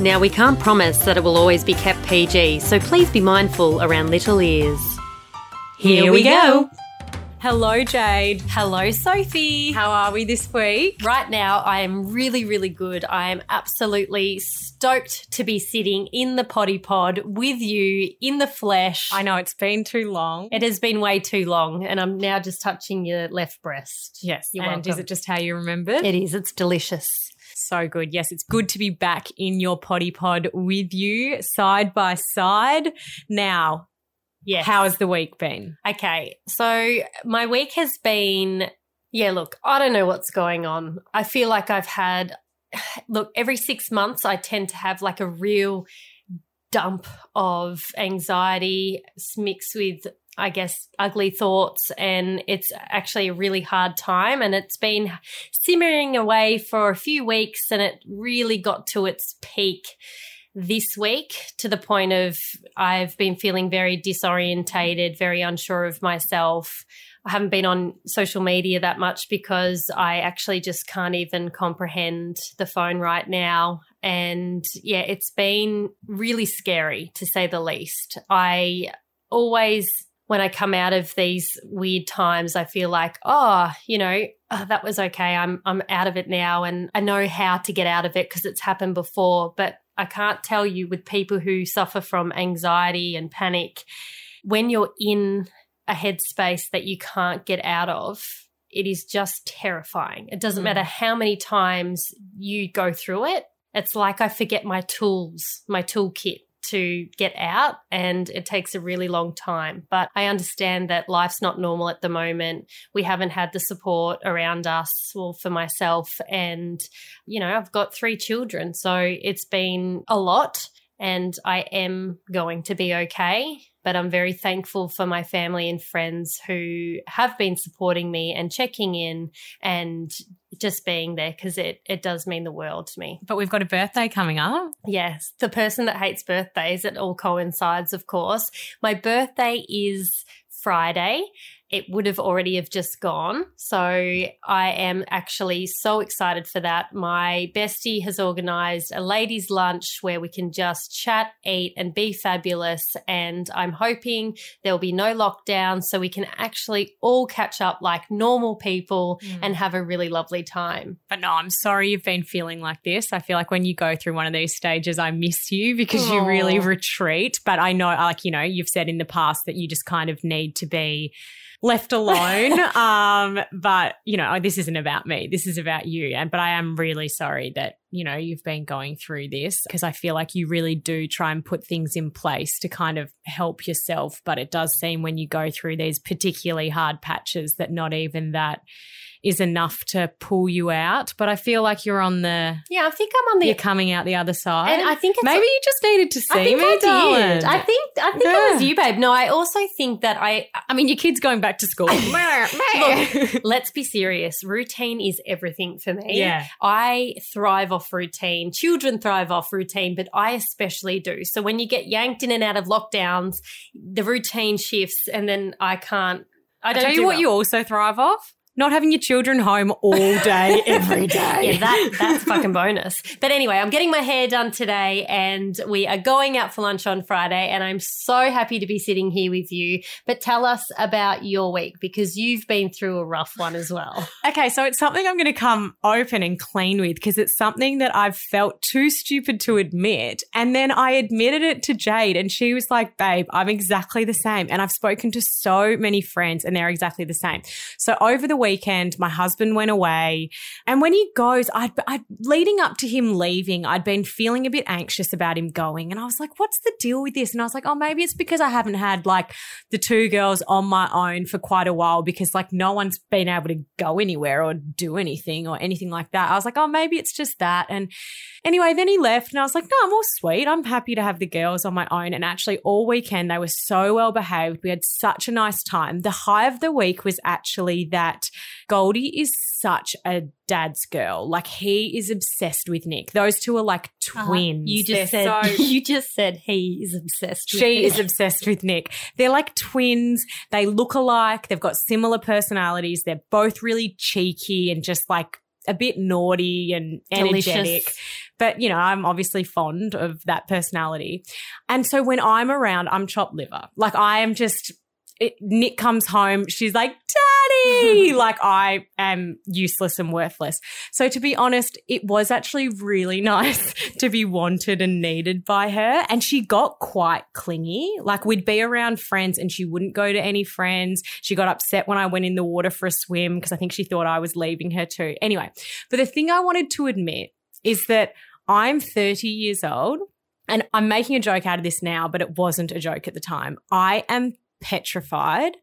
Now, we can't promise that it will always be kept PG, so please be mindful around little ears. Here we go. Hello, Jade. Hello, Sophie. How are we this week? Right now, I am really, really good. I am absolutely stoked to be sitting in the potty pod with you in the flesh. I know it's been too long. It has been way too long, and I'm now just touching your left breast. Yes. You're and is it just how you remembered? It is. It's delicious. So good. Yes, it's good to be back in your potty pod with you side by side. Now, Yes. how has the week been? Okay, so my week has been, yeah, look, I don't know what's going on. I feel like I've had, look, every six months I tend to have like a real dump of anxiety mixed with, I guess, ugly thoughts. And it's actually a really hard time. And it's been simmering away for a few weeks and it really got to its peak this week to the point of I've been feeling very disorientated, very unsure of myself. I haven't been on social media that much because I actually just can't even comprehend the phone right now. And yeah, it's been really scary to say the least. I always, when I come out of these weird times, I feel like, oh, you know, oh, that was okay. I'm I'm out of it now, and I know how to get out of it because it's happened before. But I can't tell you with people who suffer from anxiety and panic when you're in a headspace that you can't get out of. It is just terrifying. It doesn't Mm. matter how many times you go through it. It's like I forget my tools, my toolkit to get out and it takes a really long time. But I understand that life's not normal at the moment. We haven't had the support around us or for myself. And, you know, I've got three children. So it's been a lot and I am going to be okay. But I'm very thankful for my family and friends who have been supporting me and checking in and just being there because it, it does mean the world to me. But we've got a birthday coming up. Yes, the person that hates birthdays, it all coincides, of course. My birthday is Friday. It would have already have just gone. So I am actually so excited for that. My bestie has organized a ladies lunch where we can just chat, eat and be fabulous and I'm hoping there'll be no lockdown so we can actually all catch up like normal people mm. and have a really lovely time. But no, I'm sorry you've been feeling like this. I feel like when you go through one of these stages, I miss you because you really retreat. But I know, like, you know, you've said in the past that you just kind of need to be left alone. um, but you know, this isn't about me. This is about you. And but I am really sorry that, you know, you've been going through this because I feel like you really do try and put things in place to kind of help yourself. But it does seem when you go through these particularly hard patches that not even that is enough to pull you out. But I feel like you're on the Yeah, I think I'm on the you're coming out the other side. and I think it's maybe you just needed to see I think me, I did. darling. I think I think it was you, babe. No, I also think that I I mean, your kid's going back to school. Look, let's be serious. Routine is everything for me. yeah. I thrive off routine. Children thrive off routine, but I especially do. So when you get yanked in and out of lockdowns, the routine shifts and then I can't I don't tell do you what, well. you also thrive off not having your children home all day, every day. Yeah, that that's fucking bonus. But anyway, I'm getting my hair done today and we are going out for lunch on Friday and I'm so happy to be sitting here with you. But tell us about your week because you've been through a rough one as well. Okay, so it's something I'm going to come open and clean with because it's something that I've felt too stupid to admit. And then I admitted it to Jade, and she was like, Babe, I'm exactly the same. And I've spoken to so many friends, and they're exactly the same. So over the weekend. My husband went away. And when he goes, I'd, I'd leading up to him leaving, I'd been feeling a bit anxious about him going. And I was like, what's the deal with this? And I was like, oh, maybe it's because I haven't had like the two girls on my own for quite a while because like no one's been able to go anywhere or do anything or anything like that. I was like, oh, maybe it's just that. And anyway, then he left and I was like, no, I'm all sweet. I'm happy to have the girls on my own. And actually, all weekend, they were so well behaved. We had such a nice time. The high of the week was actually that Goldie is such a dad's girl. Like he is obsessed with Nick. Those two are like Uh-huh. twins. You just They're said so- you just said he is obsessed. with she is obsessed with Nick. They're like twins. They look alike. They've got similar personalities. They're both really cheeky and just like a bit naughty and energetic. delicious. But, you know, I'm obviously fond of that personality. And so when I'm around, I'm chopped liver. Like I am just, it, Nick comes home. She's like, Daddy! like I am useless and worthless. So to be honest, it was actually really nice to be wanted and needed by her. And she got quite clingy. Like we'd be around friends and she wouldn't go to any friends. She got upset when I went in the water for a swim because I think she thought I was leaving her too. Anyway, but the thing I wanted to admit is that I'm 30 years old and I'm making a joke out of this now, but it wasn't a joke at the time. I am petrified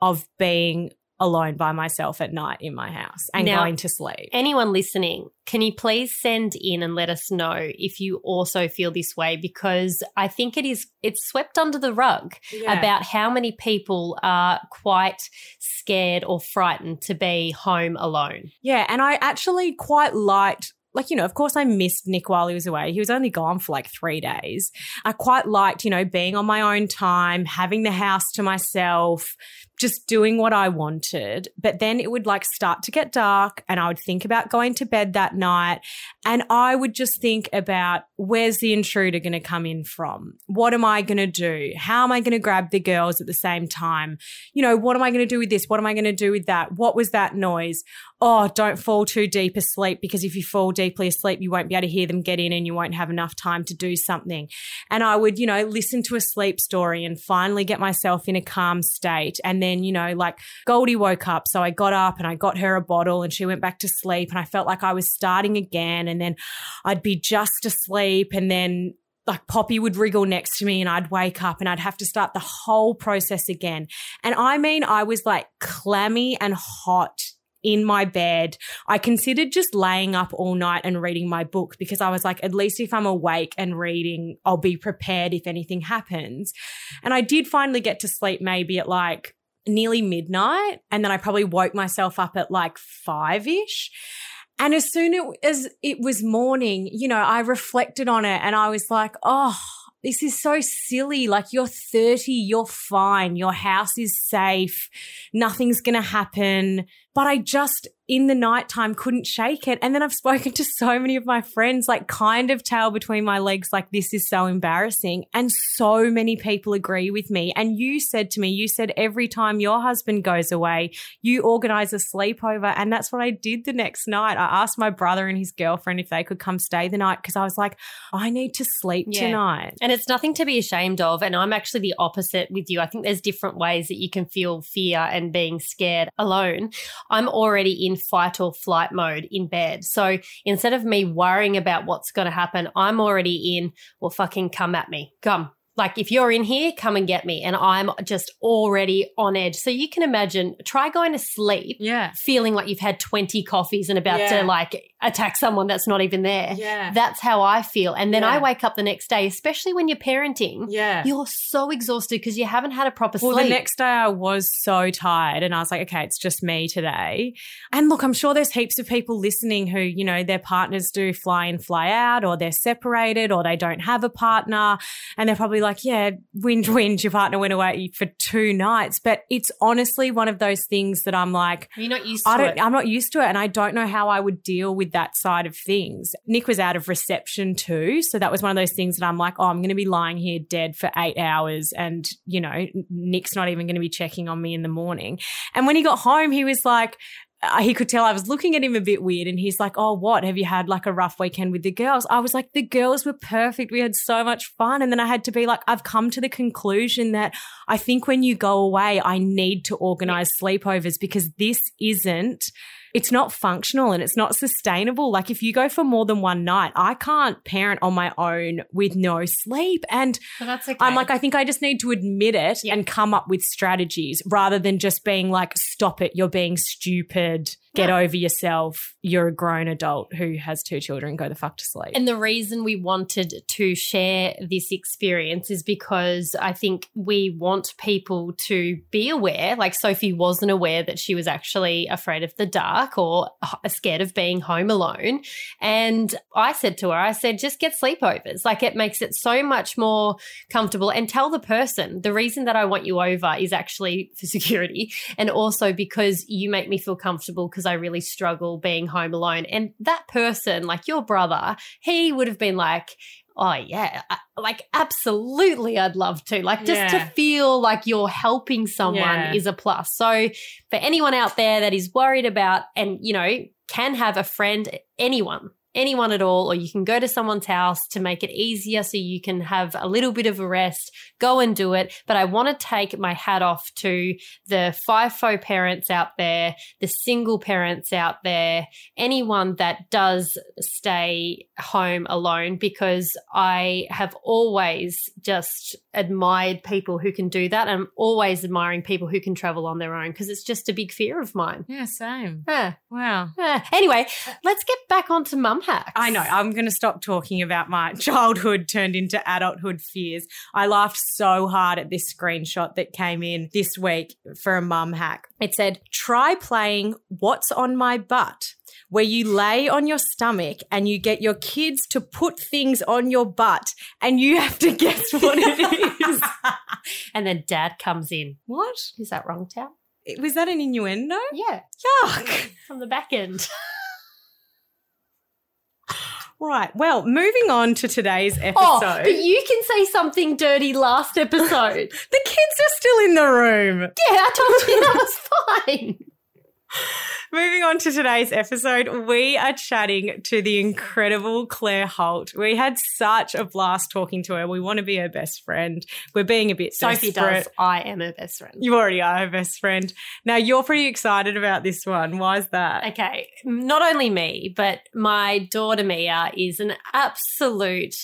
of being alone by myself at night in my house and Now- going to sleep. Anyone listening, can you please send in and let us know if you also feel this way? Because I think it is it's swept under the rug about how many people are quite scared or frightened to be home alone. Yeah, and I actually quite liked like, you know, of course I missed Nick while he was away. He was only gone for like three days. I quite liked, you know, being on my own time, having the house to myself, just doing what I wanted. But then it would like start to get dark and I would think about going to bed that night. And I would just think about where's the intruder going to come in from? What am I going to do? How am I going to grab the girls at the same time? You know, what am I going to do with this? What am I going to do with that? What was that noise? oh, don't fall too deep asleep because if you fall deeply asleep, you won't be able to hear them get in and you won't have enough time to do something. And I would, you know, listen to a sleep story and finally get myself in a calm state. And then, you know, like Goldie woke up. So I got up and I got her a bottle and she went back to sleep and I felt like I was starting again. And then I'd be just asleep and then like Poppy would wriggle next to me and I'd wake up and I'd have to start the whole process again. And I mean, I was like clammy and hot in my bed. I considered just laying up all night and reading my book because I was like, at least if I'm awake and reading, I'll be prepared if anything happens. And I did finally get to sleep maybe at like nearly midnight. And then I probably woke myself up at like five ish. And as soon as it was morning, you know, I reflected on it and I was like, oh, this is so silly. Like you're 30, you're fine. Your house is safe. Nothing's going to happen. But I just in the nighttime couldn't shake it. And then I've spoken to so many of my friends, like kind of tail between my legs, like this is so embarrassing. And so many people agree with me. And you said to me, you said every time your husband goes away, you organize a sleepover. And that's what I did the next night. I asked my brother and his girlfriend if they could come stay the night because I was like, I need to sleep Yeah. tonight. And it's nothing to be ashamed of. And I'm actually the opposite with you. I think there's different ways that you can feel fear and being scared alone. I'm already in fight or flight mode in bed. So instead of me worrying about what's going to happen, I'm already in, well, fucking come at me. Come. Like if you're in here, come and get me. And I'm just already on edge. So you can imagine, try going to sleep Yeah. feeling like you've had 20 coffees and about Yeah. to like attack someone that's not even there. Yeah. That's how I feel. And then Yeah. I wake up the next day, especially when you're parenting. yeah. You're so exhausted because you haven't had a proper Well, sleep. the next day I was so tired and I was like, okay, it's just me today. And look, I'm sure there's heaps of people listening who, you know, their partners do fly in, fly out, or they're separated, or they don't have a partner. And they're probably like, yeah, whinge, whinge, your partner went away for two nights. But it's honestly one of those things that I'm like, You're not used to I don't, it. I'm not used to it and I don't know how I would deal with that side of things. Nick was out of reception too. So that was one of those things that I'm like, oh, I'm going to be lying here dead for eight hours and, you know, Nick's not even going to be checking on me in the morning. And when he got home, he was like, he could tell I was looking at him a bit weird and he's like, Oh, what? Have you had like a rough weekend with the girls? I was like, The girls were perfect. We had so much fun. And then I had to be like, I've come to the conclusion that I think when you go away, I need to organize sleepovers because this isn't it's not functional and it's not sustainable. Like if you go for more than one night, I can't parent on my own with no sleep. And that's okay. I'm like, I think I just need to admit it yeah. and come up with strategies rather than just being like, stop it, you're being stupid get yeah. over yourself. You're a grown adult who has two children. Go the fuck to sleep. And the reason we wanted to share this experience is because I think we want people to be aware. Like Sophie wasn't aware that she was actually afraid of the dark or scared of being home alone. And I said to her, I said, just get sleepovers. Like it makes it so much more comfortable and tell the person the reason that I want you over is actually for security and also because you make me feel comfortable because because I really struggle being home alone. And that person, like your brother, he would have been like, Oh, yeah. Like, absolutely, I'd love to. Like, just yeah. to feel like you're helping someone yeah. is a plus. So, for anyone out there that is worried about and, you know, can have a friend, anyone, anyone at all, or you can go to someone's house to make it easier so you can have a little bit of a rest, go and do it. But I want to take my hat off to the FIFO parents out there, the single parents out there, anyone that does stay home alone, because I have always just admired people who can do that. I'm always admiring people who can travel on their own because it's just a big fear of mine. Yeah, same. Yeah. Wow. Yeah. Anyway, let's get back onto mum hacks. I know. I'm going to stop talking about my childhood turned into adulthood fears. I laughed so hard at this screenshot that came in this week for a mum hack. It said, try playing What's on My Butt where you lay on your stomach and you get your kids to put things on your butt and you have to guess what it is. and then dad comes in. What? Is that wrong, Tal? Was that an innuendo? Yeah. Yuck. From the back end. Right. Well, moving on to today's oh, episode. Oh, but you can say something dirty last episode. the kids are still in the room. Yeah, I told you that was fine. Moving on to today's episode, we are chatting to the incredible Claire Holt. We had such a blast talking to her. We want to be her best friend. We're being a bit Sophie desperate. does. I am her best friend. You already are her best friend. Now you're pretty excited about this one. Why is that? Okay, not only me, but my daughter Mia is an absolute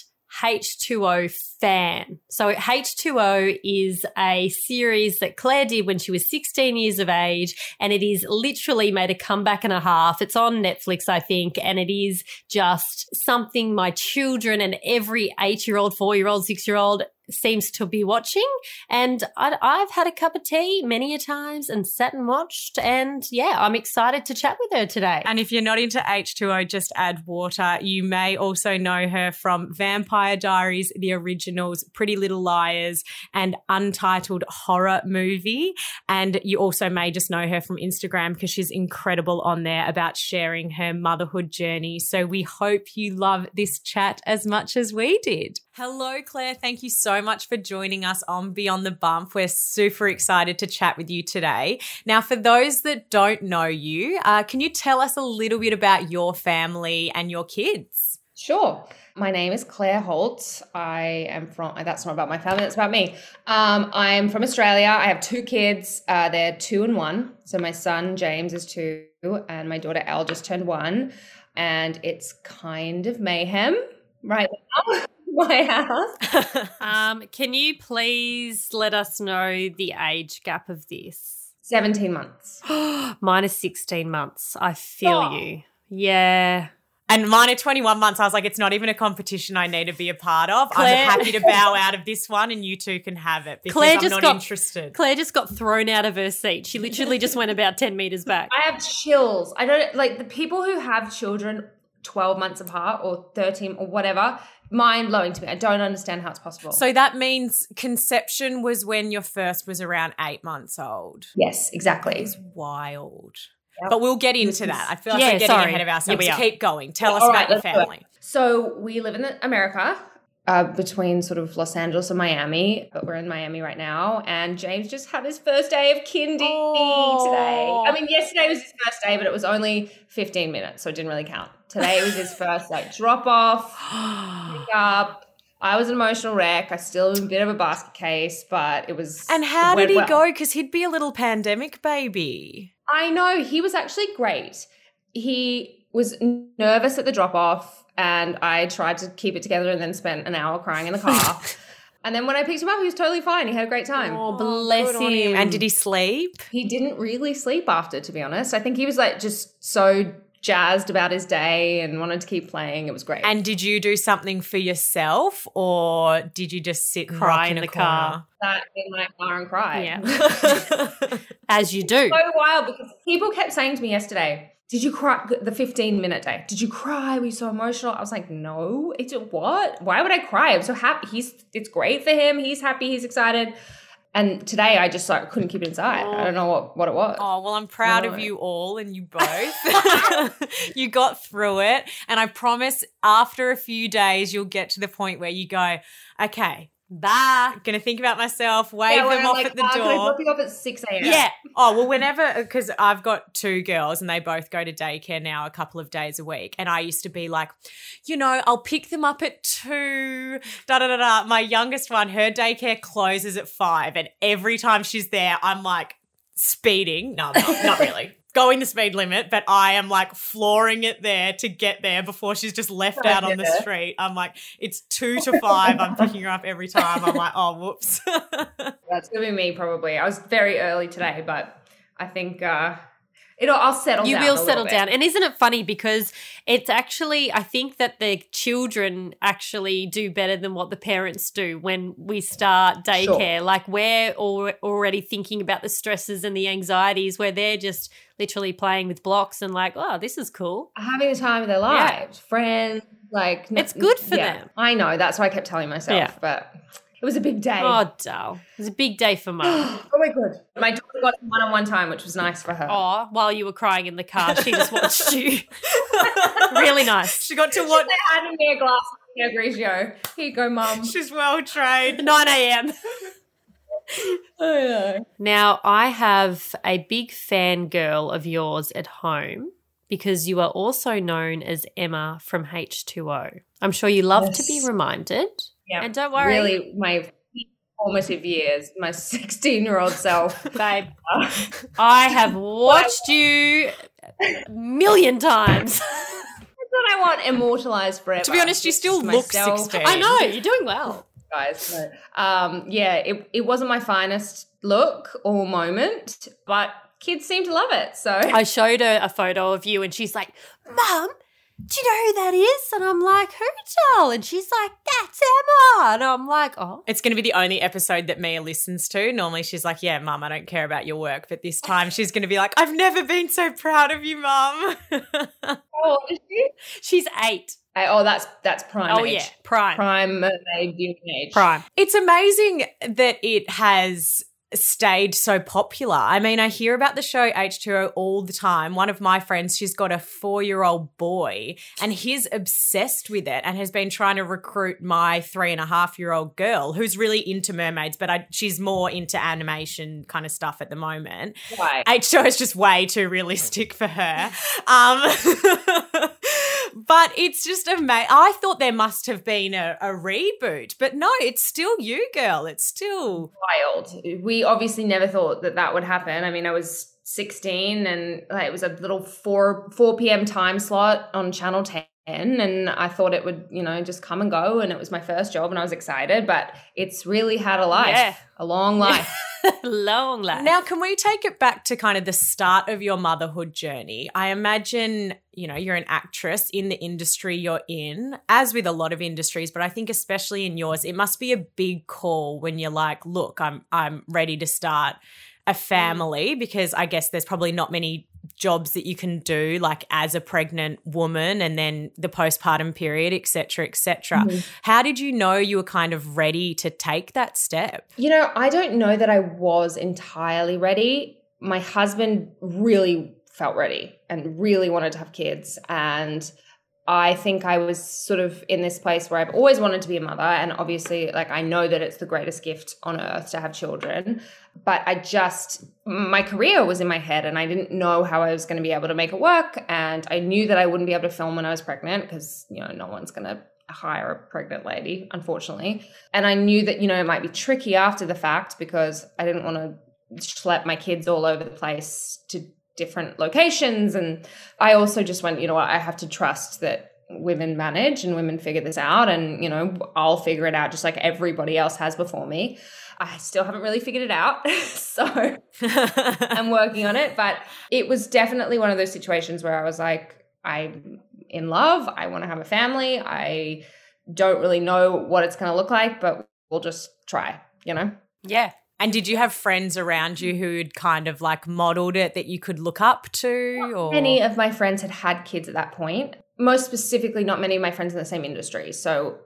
H2O fan. So H2O is a series that Claire did when she was 16 years of age and it is literally made a comeback and a half. It's on Netflix, I think, and it is just something my children and every eight year old, four year old, six year old seems to be watching. And I, have had a cup of tea many a times and sat and watched. And yeah, I'm excited to chat with her today. And if you're not into H2O, just add water. You may also know her from Vampire Diaries, the originals, Pretty Little Liars, and Untitled Horror Movie. And you also may just know her from Instagram because she's incredible on there about sharing her motherhood journey. So we hope you love this chat as much as we did. Hello, Claire. Thank you so much for joining us on Beyond the Bump. We're super excited to chat with you today. Now, for those that don't know you, uh, can you tell us a little bit about your family and your kids? Sure. My name is Claire Holt. I am from, that's not about my family, that's about me. Um, I'm from Australia. I have two kids. Uh, they're two and one. So my son, James, is two, and my daughter, Elle, just turned one. And it's kind of mayhem right now. my house. um, can you please let us know the age gap of this? 17 months. Mine is 16 months. I feel oh. you. Yeah. And mine are 21 months. I was like, it's not even a competition I need to be a part of. Claire- I'm happy to bow out of this one and you two can have it because Claire I'm just not got, interested. Claire just got thrown out of her seat. She literally just went about 10 meters back. I have chills. I don't like the people who have children 12 months apart or 13 or whatever mind blowing to me. I don't understand how it's possible. So that means conception was when your first was around eight months old. Yes, exactly. It's wild. Yep. But we'll get into that. I feel like yeah, we're getting sorry. ahead of ourselves. Yeah, we keep going. Tell us about right, your family. So we live in America. Uh, between sort of Los Angeles and Miami, but we're in Miami right now. And James just had his first day of kindy today. I mean, yesterday was his first day, but it was only 15 minutes, so it didn't really count. Today was his first like drop off, pick up. I was an emotional wreck. I still was a bit of a basket case, but it was. And how did he well. go? Because he'd be a little pandemic baby. I know he was actually great. He was nervous at the drop off, and I tried to keep it together, and then spent an hour crying in the car. and then when I picked him up, he was totally fine. He had a great time. Oh, bless good him. And did he sleep? He didn't really sleep after, to be honest. I think he was like just so jazzed about his day and wanted to keep playing. It was great. And did you do something for yourself, or did you just sit and Cry in in, the car? corner? sat in my car and cried. Yeah. As you do. so wild because people kept saying to me yesterday, "Did you cry?" The fifteen minute day. Did you cry? Were you so emotional? I was like, "No." It's what? Why would I cry? I'm so happy. He's. It's great for him. He's happy. He's excited. And today I just like couldn't keep it inside. I don't oh. know what what it was. Oh, well, I'm proud of you all and you both. you got through it. And I promise after a few days, you'll get to the point where you go, okay, bye. Gonna think about myself, wave Yeah, them off like, at the "Ah, Can I door. you off at six a.m.? Yeah. Oh, well, whenever, because I've got two girls and they both go to daycare now a couple of days a week. And I used to be like, you know, I'll pick them up at two, da da da da. My youngest one, her daycare closes at five. And every time she's there, I'm like speeding. No, not, not really. Going the speed limit, but I am like flooring it there to get there before she's just left out on the street. I'm like, it's two to five. I'm picking her up every time. I'm like, oh, whoops. That's gonna be me probably. I was very early today, but I think uh it'll I'll settle you down. will settle down. And isn't it funny because it's actually I think that the children actually do better than what the parents do when we start daycare. Like we're al- already thinking about the stresses and the anxieties where they're just literally playing with blocks and like, oh, this is cool. Having the time of their lives, friends, like It's good for yeah. them. I know. That's what I kept telling myself, Yeah. but it was a big day. Oh, dull. It was a big day for mum. oh my god. My daughter got one on one time, which was nice for her. oh, while you were crying in the car, she just watched you. really nice. she got to watch. They handed me a glass of Pinot Grigio. Here you go, mum. She's well trained. 9 a.m. I know. Now, I have a big fan girl of yours at home because you are also known as Emma from H2O. I'm sure you love to be reminded. Yeah. And don't worry, Really, my formative years, my 16 year old self. babe, I have watched you a million times. That's what I want immortalized forever. To be honest, you still look Myself. 16. I know, you're doing well. guys. No. Um, yeah, it, it wasn't my finest look or moment, but kids seem to love it. So I showed her a photo of you and she's like, Mum, do you know who that is? And I'm like, who, doll? And she's like, that's Emma. And I'm like, oh. It's going to be the only episode that Mia listens to. Normally she's like, yeah, mum, I don't care about your work. But this time she's going to be like, I've never been so proud of you, mum. oh, is she? She's eight. Oh, that's that's prime. Oh, age. yeah. Prime. prime mermaid viewing age. Prime. it's amazing that it has stayed so popular. I mean, I hear about the show H2O all the time. One of my friends, she's got a four year old boy and he's obsessed with it and has been trying to recruit my three and a half year old girl who's really into mermaids, but I, she's more into animation kind of stuff at the moment. Right. H2O is just way too realistic for her. Um, but it's just amazing. I thought there must have been a, a reboot, but no, it's still you, girl. It's still. Wild. We obviously never thought that that would happen. I mean, I was 16 and like, it was a little 4 4 p.m. time slot on Channel 10 and I thought it would, you know, just come and go and it was my first job and I was excited, but it's really had a life, Yeah. a long life. Long life. Now, can we take it back to kind of the start of your motherhood journey? I imagine, you know, you're an actress in the industry you're in, as with a lot of industries, but I think especially in yours, it must be a big call when you're like, look, I'm I'm ready to start a mm. family because I guess there's probably not many jobs that you can do like as a pregnant woman and then the postpartum period, et cetera, et cetera. Mm-hmm. How did you know you were kind of ready to take that step? You know, I don't know that I was entirely ready. My husband really felt ready and really wanted to have kids. And I think I was sort of in this place where I've always wanted to be a mother. And obviously, like, I know that it's the greatest gift on earth to have children. But I just, my career was in my head and I didn't know how I was going to be able to make it work. And I knew that I wouldn't be able to film when I was pregnant because, you know, no one's going to hire a pregnant lady, unfortunately. And I knew that, you know, it might be tricky after the fact because I didn't want to schlep my kids all over the place to different locations. And I also just went, you know what, I have to trust that women manage and women figure this out. And, you know, I'll figure it out just like everybody else has before me. I still haven't really figured it out. so I'm working on it. But it was definitely one of those situations where I was like, I'm in love. I want to have a family. I don't really know what it's going to look like, but we'll just try, you know? Yeah. And did you have friends around you who'd kind of like modeled it that you could look up to? Or many of my friends had had kids at that point. Most specifically, not many of my friends in the same industry. So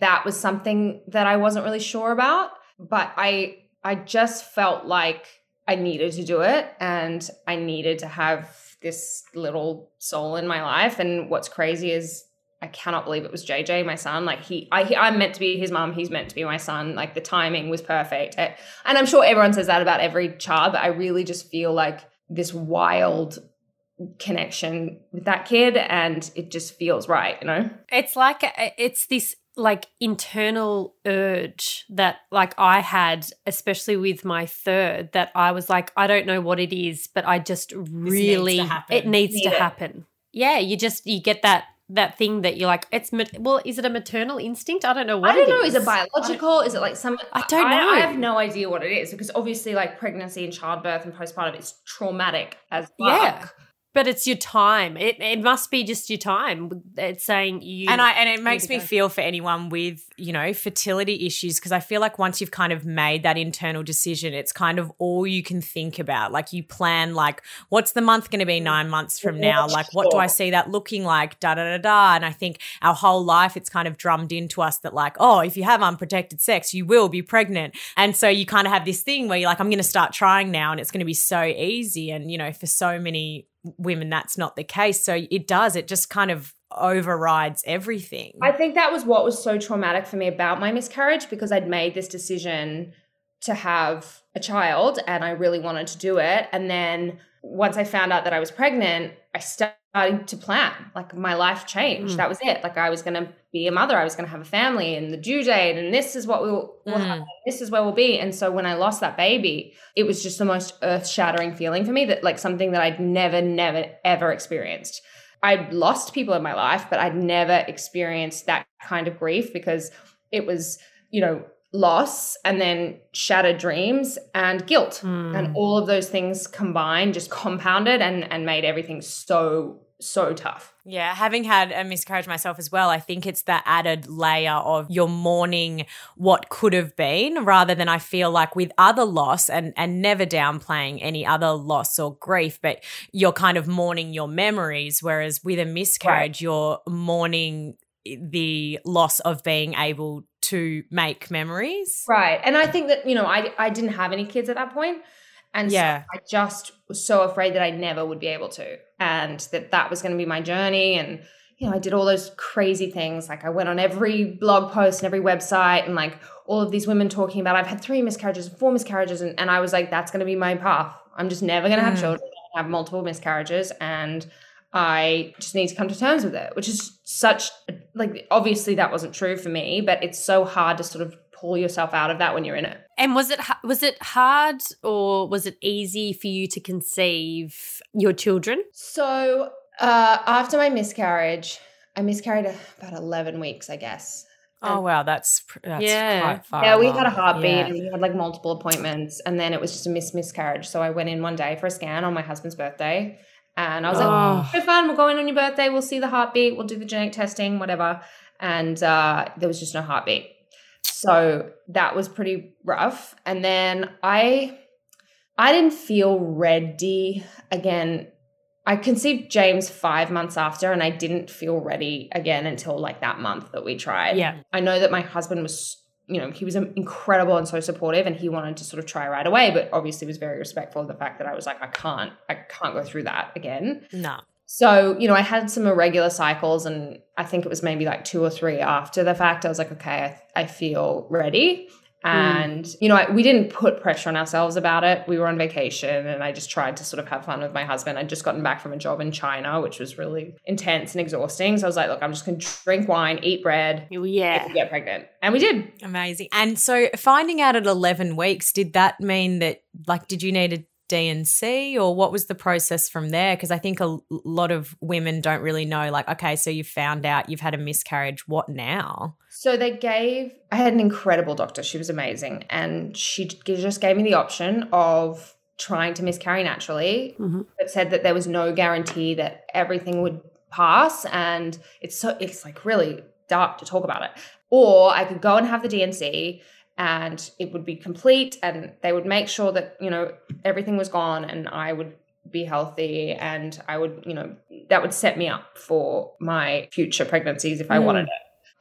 that was something that I wasn't really sure about. But I I just felt like I needed to do it and I needed to have this little soul in my life. And what's crazy is I cannot believe it was JJ, my son. Like he, I, he, I'm meant to be his mom. He's meant to be my son. Like the timing was perfect. I, and I'm sure everyone says that about every child, but I really just feel like this wild connection with that kid, and it just feels right. You know, it's like uh, it's this like internal urge that like I had, especially with my third, that I was like, I don't know what it is, but I just really needs it needs Need to it. happen. Yeah, you just you get that that thing that you're like, it's well, is it a maternal instinct? I don't know what I don't it know. is. Is it biological? Is it like some? I don't know. I, have no idea what it is because obviously, like pregnancy and childbirth and postpartum is traumatic as fuck. Yeah. But it's your time. It it must be just your time. It's saying you and I and it makes me go. feel for anyone with you know fertility issues because I feel like once you've kind of made that internal decision, it's kind of all you can think about. Like you plan like what's the month going to be nine months from now? Like what do I see that looking like? Da da da da. And I think our whole life it's kind of drummed into us that like oh if you have unprotected sex you will be pregnant, and so you kind of have this thing where you're like I'm going to start trying now and it's going to be so easy. And you know for so many women that's not the case. So it does. It just kind of overrides everything. I think that was what was so traumatic for me about my miscarriage because I'd made this decision to have a child and I really wanted to do it. And then once I found out that I was pregnant, I started to plan. Like my life changed. Mm. That was it. Like I was going to be a mother. I was going to have a family and the due date. And this is what we will, will Mm. This is where we'll be. And so when I lost that baby, it was just the most earth shattering feeling for me that like something that I'd never, never, ever experienced. I'd lost people in my life, but I'd never experienced that kind of grief because it was, you know, loss and then shattered dreams and guilt. Mm. And all of those things combined just compounded and, and made everything so, so tough. Yeah, having had a miscarriage myself as well, I think it's that added layer of you're mourning what could have been rather than I feel like with other loss and and never downplaying any other loss or grief, but you're kind of mourning your memories whereas with a miscarriage you're mourning the loss of being able to make memories. Right. And I think that, you know, I, I didn't have any kids at that point. And Yeah. so I just was so afraid that I never would be able to, and that that was going to be my journey. And, you know, I did all those crazy things. Like I went on every blog post and every website and like all of these women talking about, I've had three miscarriages, four miscarriages. And, and I was like, that's going to be my path. I'm just never going to have Mm. children, have multiple miscarriages. And I just need to come to terms with it, which is such like obviously that wasn't true for me, but it's so hard to sort of pull yourself out of that when you're in it. And was it was it hard or was it easy for you to conceive your children? So uh, after my miscarriage, I miscarried about 11 weeks, I guess. Oh wow, that's that's Yeah. quite far. yeah, we along. had a heartbeat Yeah. and we had like multiple appointments, and then it was just a miss miscarriage. So I went in one day for a scan on my husband's birthday, and I was like, Oh. "So fun! We'll go in on your birthday. We'll see the heartbeat. We'll do the genetic testing, whatever." And uh, there was just no heartbeat, so that was pretty rough. And then I, I didn't feel ready again. I conceived James five months after, and I didn't feel ready again until like that month that we tried. Yeah. I know that my husband was, you know, he was incredible and so supportive, and he wanted to sort of try right away, but obviously was very respectful of the fact that I was like, I can't, I can't go through that again. No. So, you know, I had some irregular cycles, and I think it was maybe like two or three after the fact. I was like, okay, I, I feel ready. Mm. And, mm. you know, I, we didn't put pressure on ourselves about it. We were on vacation and I just tried to sort of have fun with my husband. I'd just gotten back from a job in China, which was really intense and exhausting. So I was like, look, I'm just going to drink wine, eat bread, yeah, get pregnant. And we did. Amazing. And so finding out at 11 weeks, did that mean that, like, did you need a D&C or what was the process from there? Because I think a lot of women don't really know, like, okay, so you found out you've had a miscarriage. What now? So they gave, I had an incredible doctor. She was amazing. And she just gave me the option of trying to miscarry naturally, mm-hmm. but said that there was no guarantee that everything would pass. And it's so, it's like really dark to talk about it. Or I could go and have the D&C and it would be complete and they would make sure that you know everything was gone and i would be healthy and i would you know that would set me up for my future pregnancies if i mm. wanted it.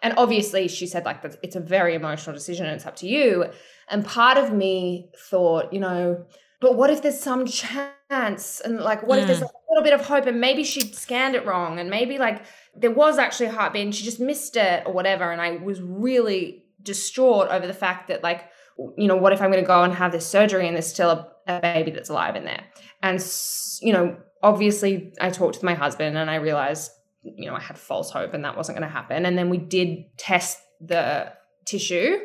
And obviously she said like it's a very emotional decision and it's up to you. And part of me thought you know but what if there's some chance? And like what if there's a little bit of hope and maybe she scanned it wrong and maybe like there was actually a heartbeat and she just missed it or whatever. And i was really distraught over the fact that like you know what if i'm going to go and have this surgery and there's still a, a baby that's alive in there and you know obviously i talked to my husband and i realized you know i had false hope and that wasn't going to happen and then we did test the tissue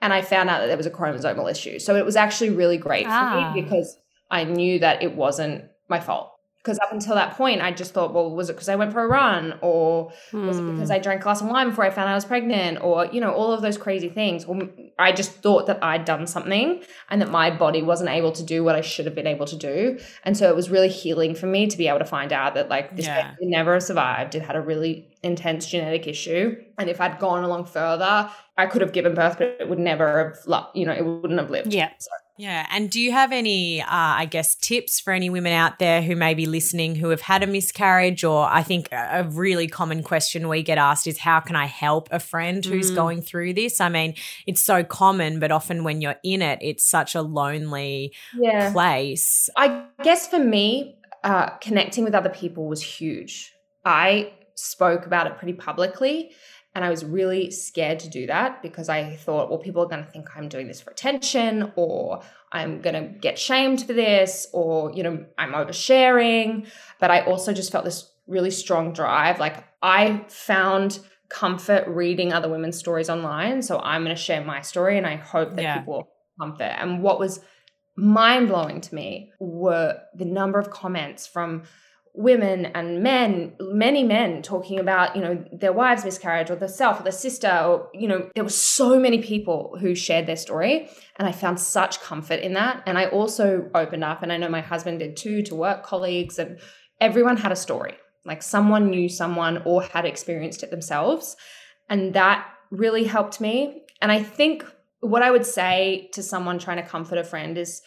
and i found out that there was a chromosomal issue so it was actually really great ah. for me ah. because i knew that it wasn't my fault because up until that point, I just thought, well, was it because I went for a run, or hmm. was it because I drank a glass of wine before I found out I was pregnant, or you know, all of those crazy things. Or I just thought that I'd done something and that my body wasn't able to do what I should have been able to do, and so it was really healing for me to be able to find out that like this yeah. never survived. It had a really intense genetic issue, and if I'd gone along further, I could have given birth, but it would never have, you know, it wouldn't have lived. Yeah. So. Yeah. And do you have any, uh, I guess, tips for any women out there who may be listening who have had a miscarriage? Or I think a really common question we get asked is, how can I help a friend who's mm. going through this? I mean, it's so common, but often when you're in it, it's such a lonely yeah. place. I guess for me, uh, connecting with other people was huge. I spoke about it pretty publicly. And I was really scared to do that because I thought, well, people are going to think I'm doing this for attention or I'm going to get shamed for this or, you know, I'm oversharing. But I also just felt this really strong drive. Like I found comfort reading other women's stories online. So I'm going to share my story and I hope that yeah. people comfort. And what was mind blowing to me were the number of comments from women and men, many men talking about, you know, their wives miscarriage or their self or their sister, or, you know, there were so many people who shared their story. And I found such comfort in that. And I also opened up, and I know my husband did too, to work colleagues, and everyone had a story. Like someone knew someone or had experienced it themselves. And that really helped me. And I think what I would say to someone trying to comfort a friend is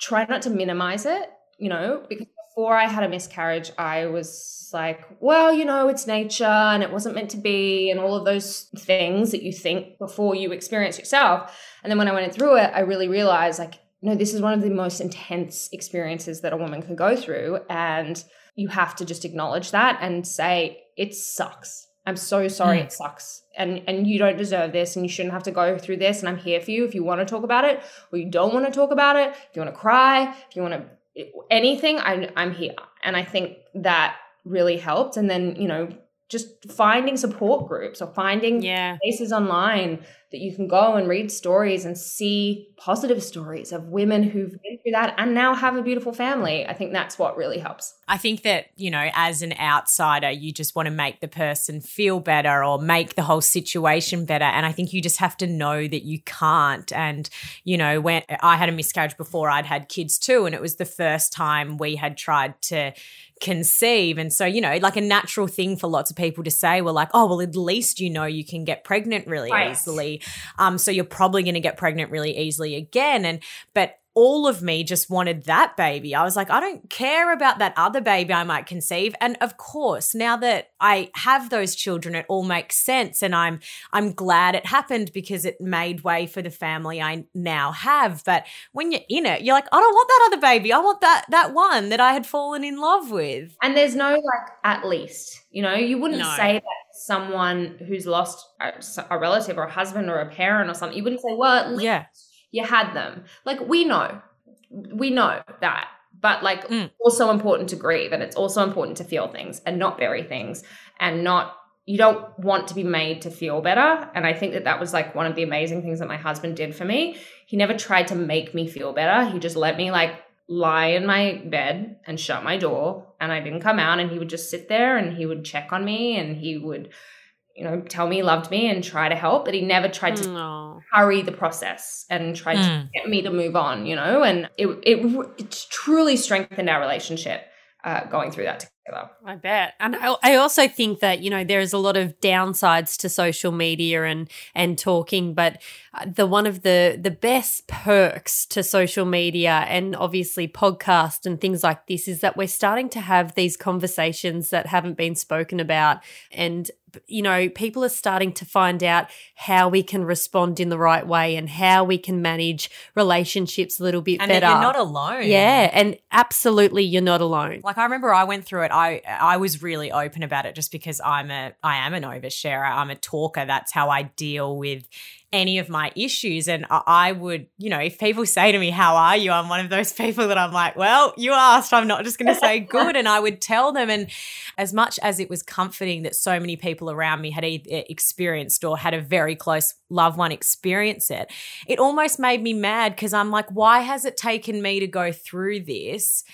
try not to minimize it, you know, because before I had a miscarriage, I was like, well, you know, it's nature and it wasn't meant to be, and all of those things that you think before you experience yourself. And then when I went through it, I really realized, like, no, this is one of the most intense experiences that a woman can go through. And you have to just acknowledge that and say, it sucks. I'm so sorry, mm. it sucks. And and you don't deserve this and you shouldn't have to go through this. And I'm here for you if you want to talk about it or you don't want to talk about it, if you want to cry, if you want to anything, I, I'm here. And I think that really helped. And then, you know, just finding support groups or finding yeah. places online that you can go and read stories and see positive stories of women who've been through that and now have a beautiful family. I think that's what really helps. I think that, you know, as an outsider, you just want to make the person feel better or make the whole situation better. And I think you just have to know that you can't. And, you know, when I had a miscarriage before, I'd had kids too. And it was the first time we had tried to conceive. And so, you know, like a natural thing for lots of people to say, well, like, oh, well, at least you know you can get pregnant really right. easily. Um, so you're probably going to get pregnant really easily again. And, but all of me just wanted that baby. I was like, I don't care about that other baby I might conceive. And of course, now that I have those children, it all makes sense. And I'm I'm glad it happened because it made way for the family I now have. But when you're in it, you're like, I don't want that other baby. I want that that one that I had fallen in love with. And there's no like at least. You know, you wouldn't No. say that someone who's lost a, a relative or a husband or a parent or something. You wouldn't say, well, at least Yeah. You had them. Like we know, we know that. But like Mm. also important to grieve and it's also important to feel things and not bury things and not you don't want to be made to feel better and I think that that was like one of the amazing things that my husband did for me. He never tried to make me feel better. He just let me like lie in my bed and shut my door and I didn't come out and he would just sit there and he would check on me and he would you know tell me he loved me and try to help but he never tried to No. hurry the process and tried to Mm. get me to move on, you know, and it it, it truly strengthened our relationship uh, going through that together. I bet. And I, I also think that, you know, there's a lot of downsides to social media and and talking, but the one of the the best perks to social media and obviously podcast and things like this is that we're starting to have these conversations that haven't been spoken about and you know, people are starting to find out how we can respond in the right way and how we can manage relationships a little bit And better. you're not alone. yeah, and absolutely you're not alone. Like I remember I went through it. I I was really open about it just because I'm a I am an oversharer. I'm a talker. That's how I deal with any of my issues. And I- would, you know, if people say to me, How are you? I'm one of those people that I'm like, Well, you asked. I'm not just going to say good. And I would tell them. And as much as it was comforting that so many people around me had either experienced or had a very close loved one experience it, it almost made me mad because I'm like, Why has it taken me to go through this?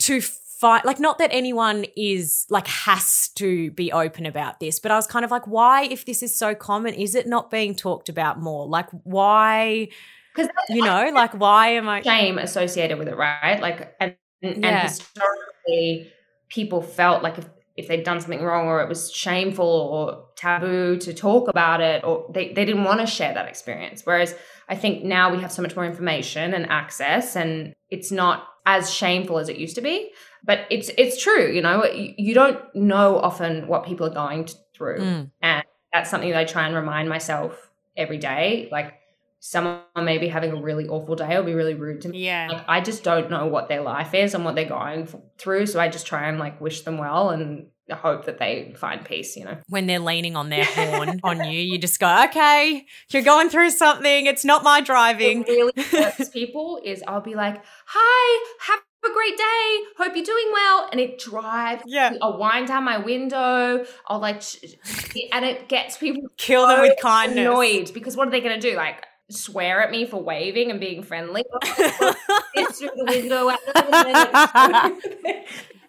to fight like not that anyone is like has to be open about this but i was kind of like why if this is so common is it not being talked about more like why Because you know like why am i shame associated with it, right? Like, and, and Yeah. historically, people felt like if, if they'd done something wrong or it was shameful or taboo to talk about it, or they, they didn't want to share that experience. Whereas I think now we have so much more information and access, and it's not as shameful as it used to be. But it's it's true, you know, you, don't know often what people are going through, Mm. and that's something that I try and remind myself every day. Like someone may be having a really awful day or be really rude to me. Yeah. Like I just don't know what their life is and what they're going through, so I just try and like wish them well and hope that they find peace. You know. when they're leaning on their horn on you you just go okay you're going through something it's not my driving What really hurts people is I'll be like, "Hi, have a great day. Hope you're doing well," and it drives. yeah I'll wind down my window. I'll like, and it gets people kill them with kindness annoyed because what are they going to do? Like swear at me for waving and being friendly? It's through the window.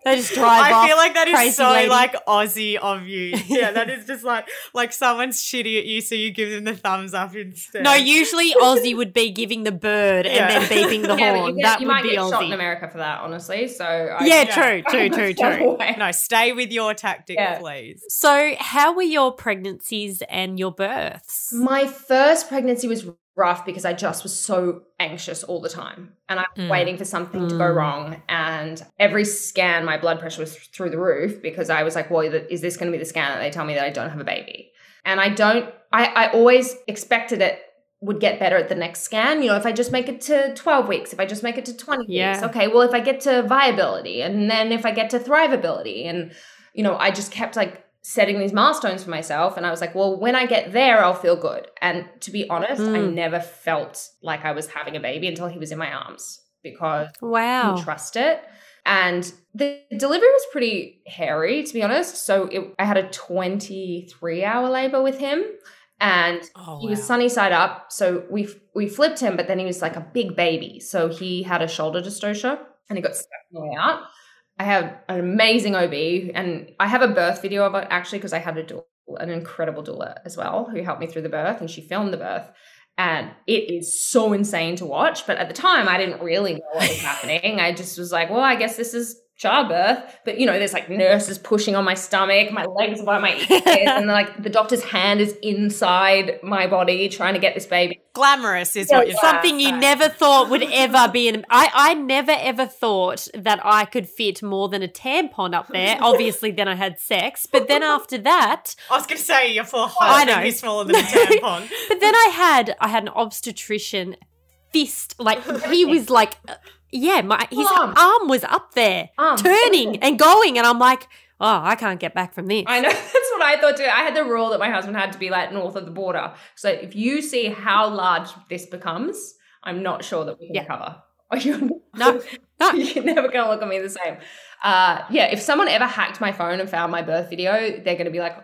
At them. They just drive I off. feel like that is so lady. like Aussie of you. Yeah, that is just like like someone's shitty at you, so you give them the thumbs up instead. No, usually Aussie would be giving the bird Yeah. and then beeping the yeah, horn. you, get, that you would might be get shot in America for that, honestly. So I, Yeah, Yeah. true, true, true, true. no, stay with your tactic, Yeah. please. So, how were your pregnancies and your births? My first pregnancy was rough because I just was so anxious all the time and I was Mm. waiting for something to go Mm. wrong. And every scan, my blood pressure was through the roof because I was like, well, is this going to be the scan that they tell me that I don't have a baby? And I don't, I, I always expected it would get better at the next scan. You know, if I just make it to 12 weeks, if I just make it to 20 Yeah. weeks, okay, well, if I get to viability and then if I get to thrivability and, you know, I just kept like setting these milestones for myself. And I was like, well, when I get there, I'll feel good. And to be honest, I Mm. never felt like I was having a baby until he was in my arms because Wow. you trust it. And the delivery was pretty hairy, to be honest. So it, I had a 23 hour labor with him. And Oh, he was sunny side up. So we we flipped him, but then he was like a big baby. So he had a shoulder dystocia and he got stuck in the way out. I have an amazing OB, and I have a birth video of it actually because I had a doula, an incredible doula as well who helped me through the birth, and she filmed the birth. And it is so insane to watch. But at the time, I didn't really know what was happening. I just was like, well, I guess this is childbirth, but you know, there's like nurses pushing on my stomach, my legs are by my ears, and like the doctor's hand is inside my body trying to get this baby. Glamorous is Yeah, what you're saying. Something you never thought would ever be in. I, I never ever thought that I could fit more than a tampon up there. Obviously, then I had sex, but then after that, I was going to say your full I know. is smaller than a tampon. but then I had I had an obstetrician fist like he was like uh, yeah my his Arm. arm was up there Arm. turning and going and I'm like oh I can't get back from this I know that's what I thought too. I had the rule that my husband had to be like north of the border. So if you see how large this becomes, I'm not sure that we can Yeah. cover. Or you're No, no. you're never gonna look at me the same. Uh, yeah, if someone ever hacked my phone and found my birth video, they're gonna be like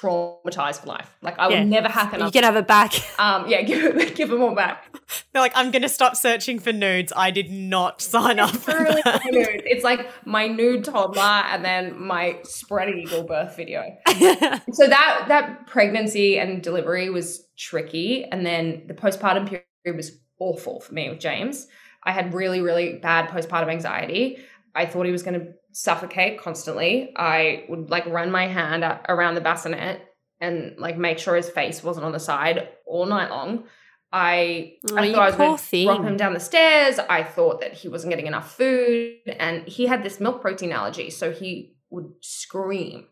traumatized for life. Like I will Yeah. never hack you can have it back Um, yeah, give give them all back. They're like, I'm going to stop searching for nudes. I did not sign up for Truly that. my nude. It's like my nude toddler and then my spread eagle birth video. so that that pregnancy and delivery was tricky and then the postpartum period was awful for me with James. I had really really bad postpartum anxiety. I thought he was going to suffocate constantly. I would like run my hand around the bassinet and like make sure his face wasn't on the side all night long. I, Oh, I thought I was going to drop him down the stairs. I thought that he wasn't getting enough food, and he had this milk protein allergy, so he would scream,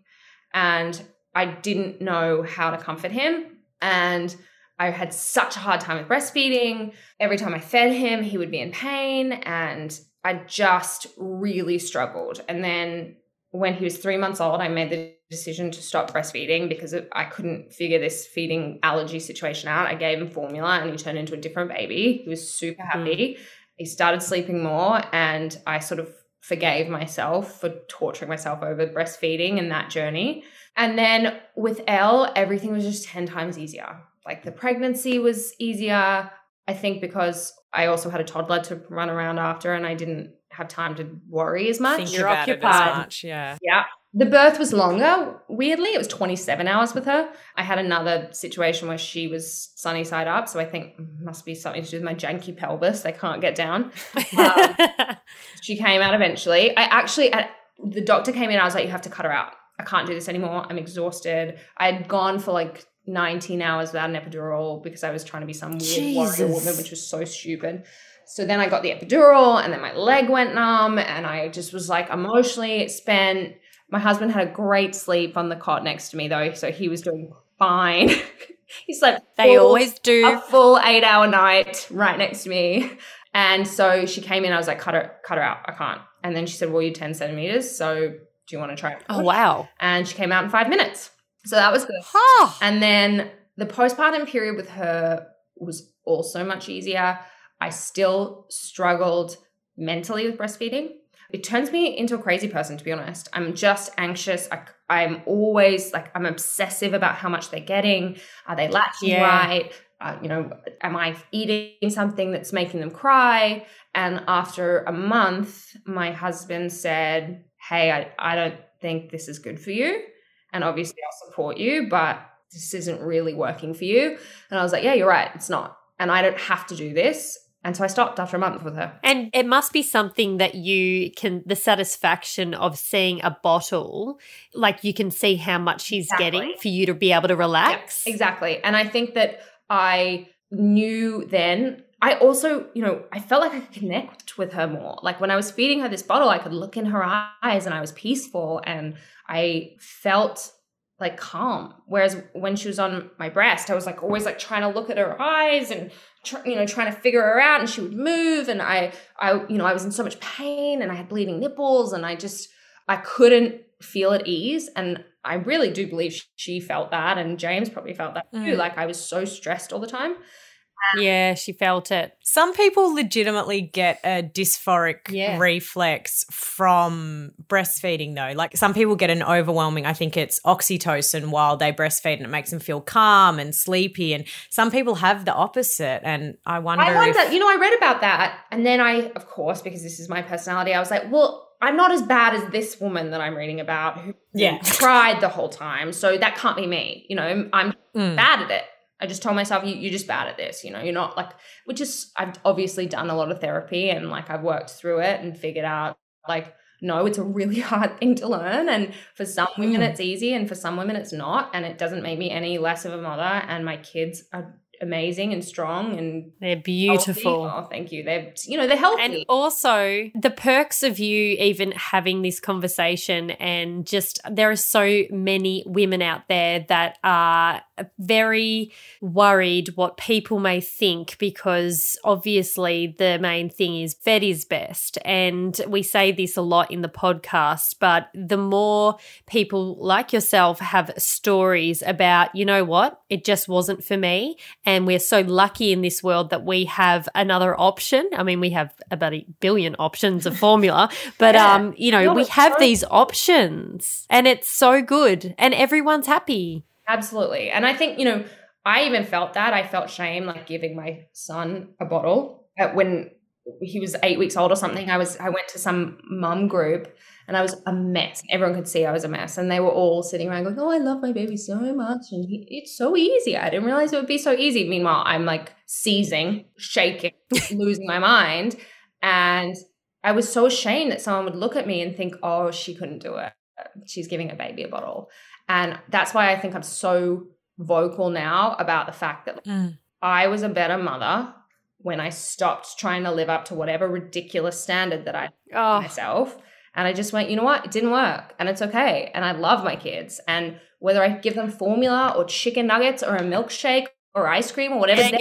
and I didn't know how to comfort him, and I had such a hard time with breastfeeding. Every time I fed him, he would be in pain, and I just really struggled. And then when he was three months old, I made the decision to stop breastfeeding because I couldn't figure this feeding allergy situation out. I gave him formula and he turned into a different baby. He was super mm-hmm. happy. He started sleeping more, and I sort of forgave myself for torturing myself over breastfeeding and that journey. And then with Elle, everything was just 10 times easier. Like the pregnancy was easier. I think because I also had a toddler to run around after and I didn't have time to worry as much. Think You're about it as occupied. much, yeah. Yeah. The birth was longer. Weirdly, it was 27 hours with her. I had another situation where she was sunny side up. So I think it must be something to do with my janky pelvis. They can't get down. Um, she came out eventually. I actually, at, the doctor came in. I was like, you have to cut her out. I can't do this anymore. I'm exhausted. I had gone for like 19 hours without an epidural because I was trying to be some weird warrior woman, which was so stupid. So then I got the epidural and then my leg went numb and I just was like emotionally spent. My husband had a great sleep on the cot next to me though, so he was doing fine. he slept they full- always do a full eight hour night right next to me. And so she came in, I was like, cut her, cut her out. I can't. And then she said, Well, you're 10 centimeters, so do you want to try it? oh wow And she came out in five minutes. So that was good. oh, And then the postpartum period with her was also much easier. I still struggled mentally with breastfeeding. It turns me into a crazy person, to be honest. I'm just anxious. I, I'm always like, I'm obsessive about how much they're getting. Are they latching Yeah. right? Uh, you know, am I eating something that's making them cry? And after a month, my husband said, Hey, I, I don't think this is good for you. And obviously, I'll support you, but this isn't really working for you. And I was like, Yeah, you're right. It's not. And I don't have to do this. And so I stopped after a month with her. and it must be something that you can the satisfaction of seeing a bottle like you can see how much she's Exactly. getting for you to be able to relax Yeah, exactly. And I think that I knew then. I also, you know, I felt like I could connect with her more. Like when I was feeding her this bottle, I could look in her eyes and I was peaceful and I felt like calm. Whereas when she was on my breast, I was like always like trying to look at her eyes and you know trying to figure her out, and she would move, and I, I, you know, I was in so much pain, and I had bleeding nipples, and I just I couldn't feel at ease, and I really do believe she felt that, and James probably felt that too. Mm. Like I was so stressed all the time. Yeah she felt it Some people legitimately get a dysphoric Yeah. reflex from breastfeeding, though. Like some people get an overwhelming, I think it's oxytocin while they breastfeed and it makes them feel calm and sleepy. And some people have the opposite. And I wonder, I wonder, if. you know, I read about that, and then I, of course, because this is my personality, I was like, well, I'm not as bad as this woman that I'm reading about who Yeah. cried the whole time, so that can't be me. You know, I'm Mm. bad at it. I just told myself, you, you're just bad at this. You know, you're not like, which is, I've obviously done a lot of therapy and like I've worked through it and figured out like no, it's a really hard thing to learn. And for some women, it's easy, and for some women, it's not. And it doesn't make me any less of a mother. And my kids are amazing and strong and They're healthy. beautiful. Oh, thank you. They're you know they're healthy. And also the perks of you even having this conversation, and just there are so many women out there that are very worried what people may think because obviously the main thing is vet is best. And we say this a lot in the podcast, but the more people like yourself have stories about, you know what, it just wasn't for me. And we're so lucky in this world that we have another option. I mean, we have about a billion options of formula, but Yeah. um, you know, No, we have these options and it's so good and everyone's happy. Absolutely. And I think, you know, I even felt that. I felt shame like giving my son a bottle at when he was eight weeks old or something. I was I went to some mum group and I was a mess. Everyone could see I was a mess. And they were all sitting around going, Oh, I love my baby so much. And he, it's so easy. I didn't realize it would be so easy. Meanwhile, I'm like seizing, shaking, losing my mind. And I was so ashamed that someone would look at me and think, Oh, she couldn't do it. She's giving a baby a bottle. And that's why I think I'm so vocal now about the fact that Mm. I was a better mother when I stopped trying to live up to whatever ridiculous standard that I Oh, myself. And I just went, you know what? It didn't work. And it's okay. And I love my kids. And whether I give them formula or chicken nuggets or a milkshake or ice cream or whatever, they're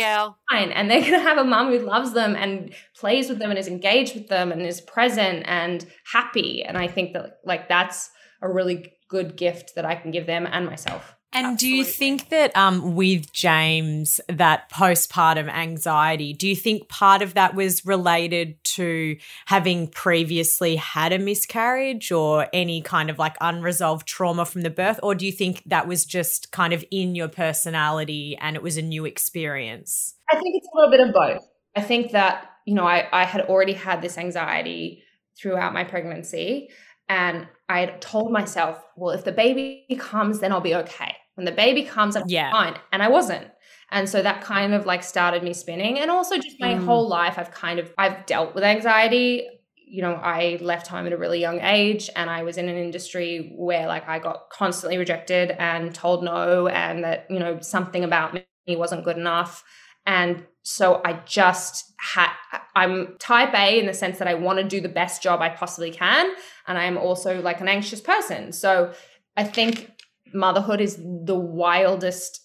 fine. And they're going to have a mom who loves them and plays with them and is engaged with them and is present and happy. And I think that, like, that's a really good gift that I can give them and myself. And do you think that um, with James, that postpartum anxiety, do you think part of that was related to having previously had a miscarriage or any kind of like unresolved trauma from the birth? Or do you think that was just kind of in your personality and it was a new experience? I think it's a little bit of both. I think that, you know, I, I had already had this anxiety throughout my pregnancy. And I had told myself, well, if the baby comes, then I'll be okay. When the baby comes, I'm Yeah. fine. And I wasn't. And so that kind of like started me spinning. And also just my Mm. whole life, I've kind of I've dealt with anxiety. You know, I left home at a really young age and I was in an industry where like I got constantly rejected and told no and that, you know, something about me wasn't good enough. And so I just had, I'm type A in the sense that I want to do the best job I possibly can. And I'm also like an anxious person. So I think motherhood is the wildest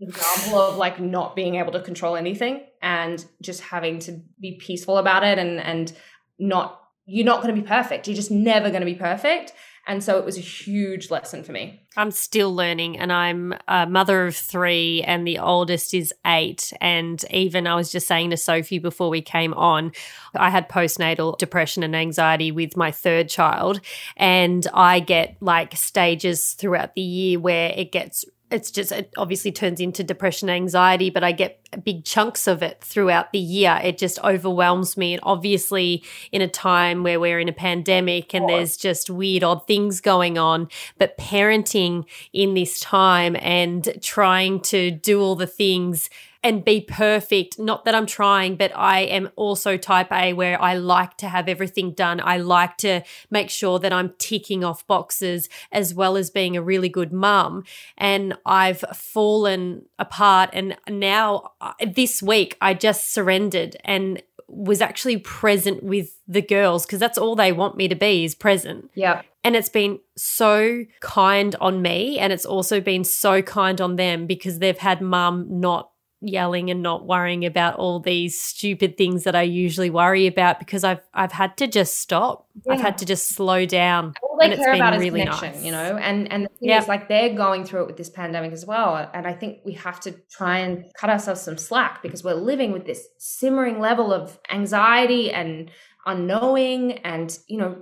example of like not being able to control anything and just having to be peaceful about it and, and not, you're not going to be perfect. You're just never going to be perfect. And so it was a huge lesson for me. I'm still learning, and I'm a mother of three, and the oldest is eight. And even I was just saying to Sophie before we came on, I had postnatal depression and anxiety with my third child, and I get like stages throughout the year where it gets. It's just, it obviously turns into depression, anxiety, but I get big chunks of it throughout the year. It just overwhelms me. And obviously, in a time where we're in a pandemic and there's just weird, odd things going on, but parenting in this time and trying to do all the things and be perfect. Not that I'm trying, but I am also type A where I like to have everything done. I like to make sure that I'm ticking off boxes as well as being a really good mum. And I've fallen apart. And now, uh, this week, I just surrendered and was actually present with the girls because that's all they want me to be is present. Yeah. And it's been so kind on me. And it's also been so kind on them because they've had mum not yelling and not worrying about all these stupid things that I usually worry about because I've I've had to just stop. I've had to just slow down. all they and care been about is really connection, nice. you know. And and the thing Yeah. is, like they're going through it with this pandemic as well. And I think we have to try and cut ourselves some slack because we're living with this simmering level of anxiety and unknowing, and you know,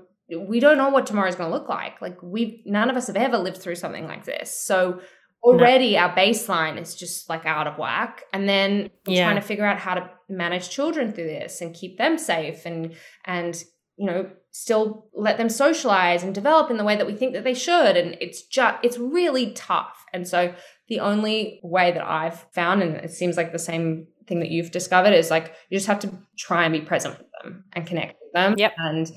we don't know what tomorrow is going to look like. Like we, none of us have ever lived through something like this, so. Already, our baseline is just like out of whack, and then we're Yeah. trying to figure out how to manage children through this and keep them safe, and and you know still let them socialize and develop in the way that we think that they should and it's just it's really tough and so the only way that i've found and it seems like the same thing that you've discovered is like you just have to try and be present with them and connect with them Yep. and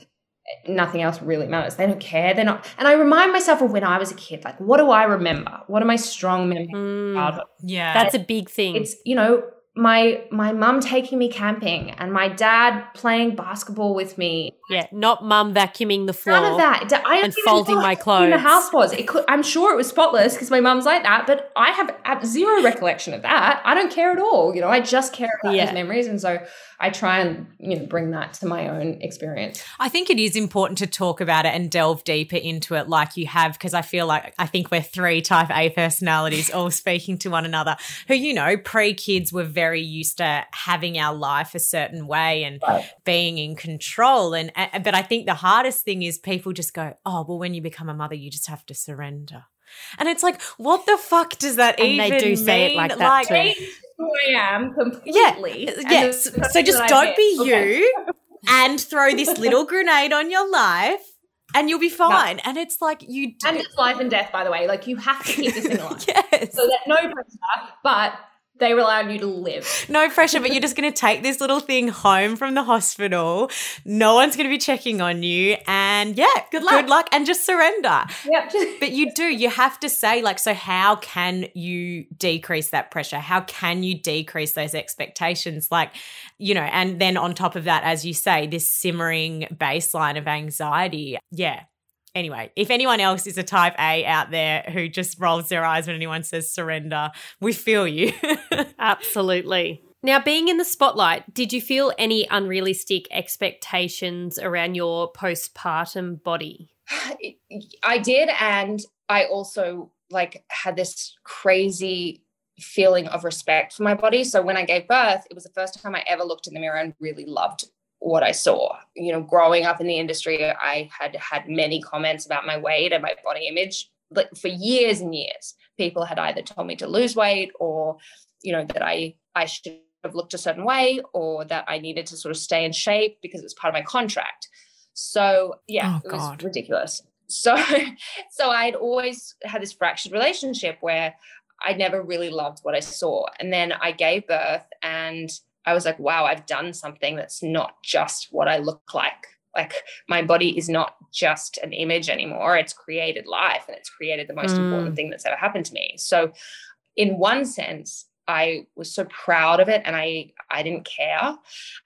nothing else really matters. They don't care. They're not. And I remind myself of when I was a kid. Like, what do I remember? What are my strong memories? Mm, Yeah. that's a big thing. It's you know my my mum taking me camping and my dad playing basketball with me. Yeah, not mum vacuuming the floor. None of that. D- I don't and folding my clothes. The house was. It could. I'm sure it was spotless because my mum's like that. But I have ab- zero recollection of that. I don't care at all. You know, I just care about Yeah. those memories, and so I try and you know bring that to my own experience. I think it is important to talk about it and delve deeper into it like you have, because I feel like I think we're three type A personalities all speaking to one another who, you know, pre kids were very used to having our life a certain way and Right. being in control. And, and but I think the hardest thing is people just go, oh, well, when you become a mother, you just have to surrender. And it's like, what the fuck does that And they even do say it mean? like uh, that too. Who I am completely. And yes. So just don't be Okay. you and throw this little grenade on your life and you'll be fine. And it's like you do. And it's life and death, by the way. Like you have to keep this thing alive. yes. So that no pressure, but they rely on you to live. No pressure, but you're just going to take this little thing home from the hospital. No one's going to be checking on you. And yeah, Good luck. Good luck and just surrender. Yep. But you do, you have to say, like, so how can you decrease that pressure? How can you decrease those expectations? Like, you know, and then on top of that, as you say, this simmering baseline of anxiety. Yeah. Anyway, if anyone else is a type A out there who just rolls their eyes when anyone says surrender, we feel you. Absolutely. Now, being in the spotlight, did you feel any unrealistic expectations around your postpartum body? I did, and I also like had this crazy feeling of respect for my body. So when I gave birth, it was the first time I ever looked in the mirror and really loved what I saw. You know, growing up in the industry, I had had many comments about my weight and my body image. Like for years and years, people had either told me to lose weight or, you know, that I I should have looked a certain way or that I needed to sort of stay in shape because it was part of my contract. So yeah, Oh, it was God. ridiculous. So so I'd always had this fractured relationship where I never really loved what I saw. And then I gave birth and I was like, wow, I've done something that's not just what I look like. Like my body is not just an image anymore. It's created life and it's created the most Mm. important thing that's ever happened to me. So in one sense, I was so proud of it and I I didn't care.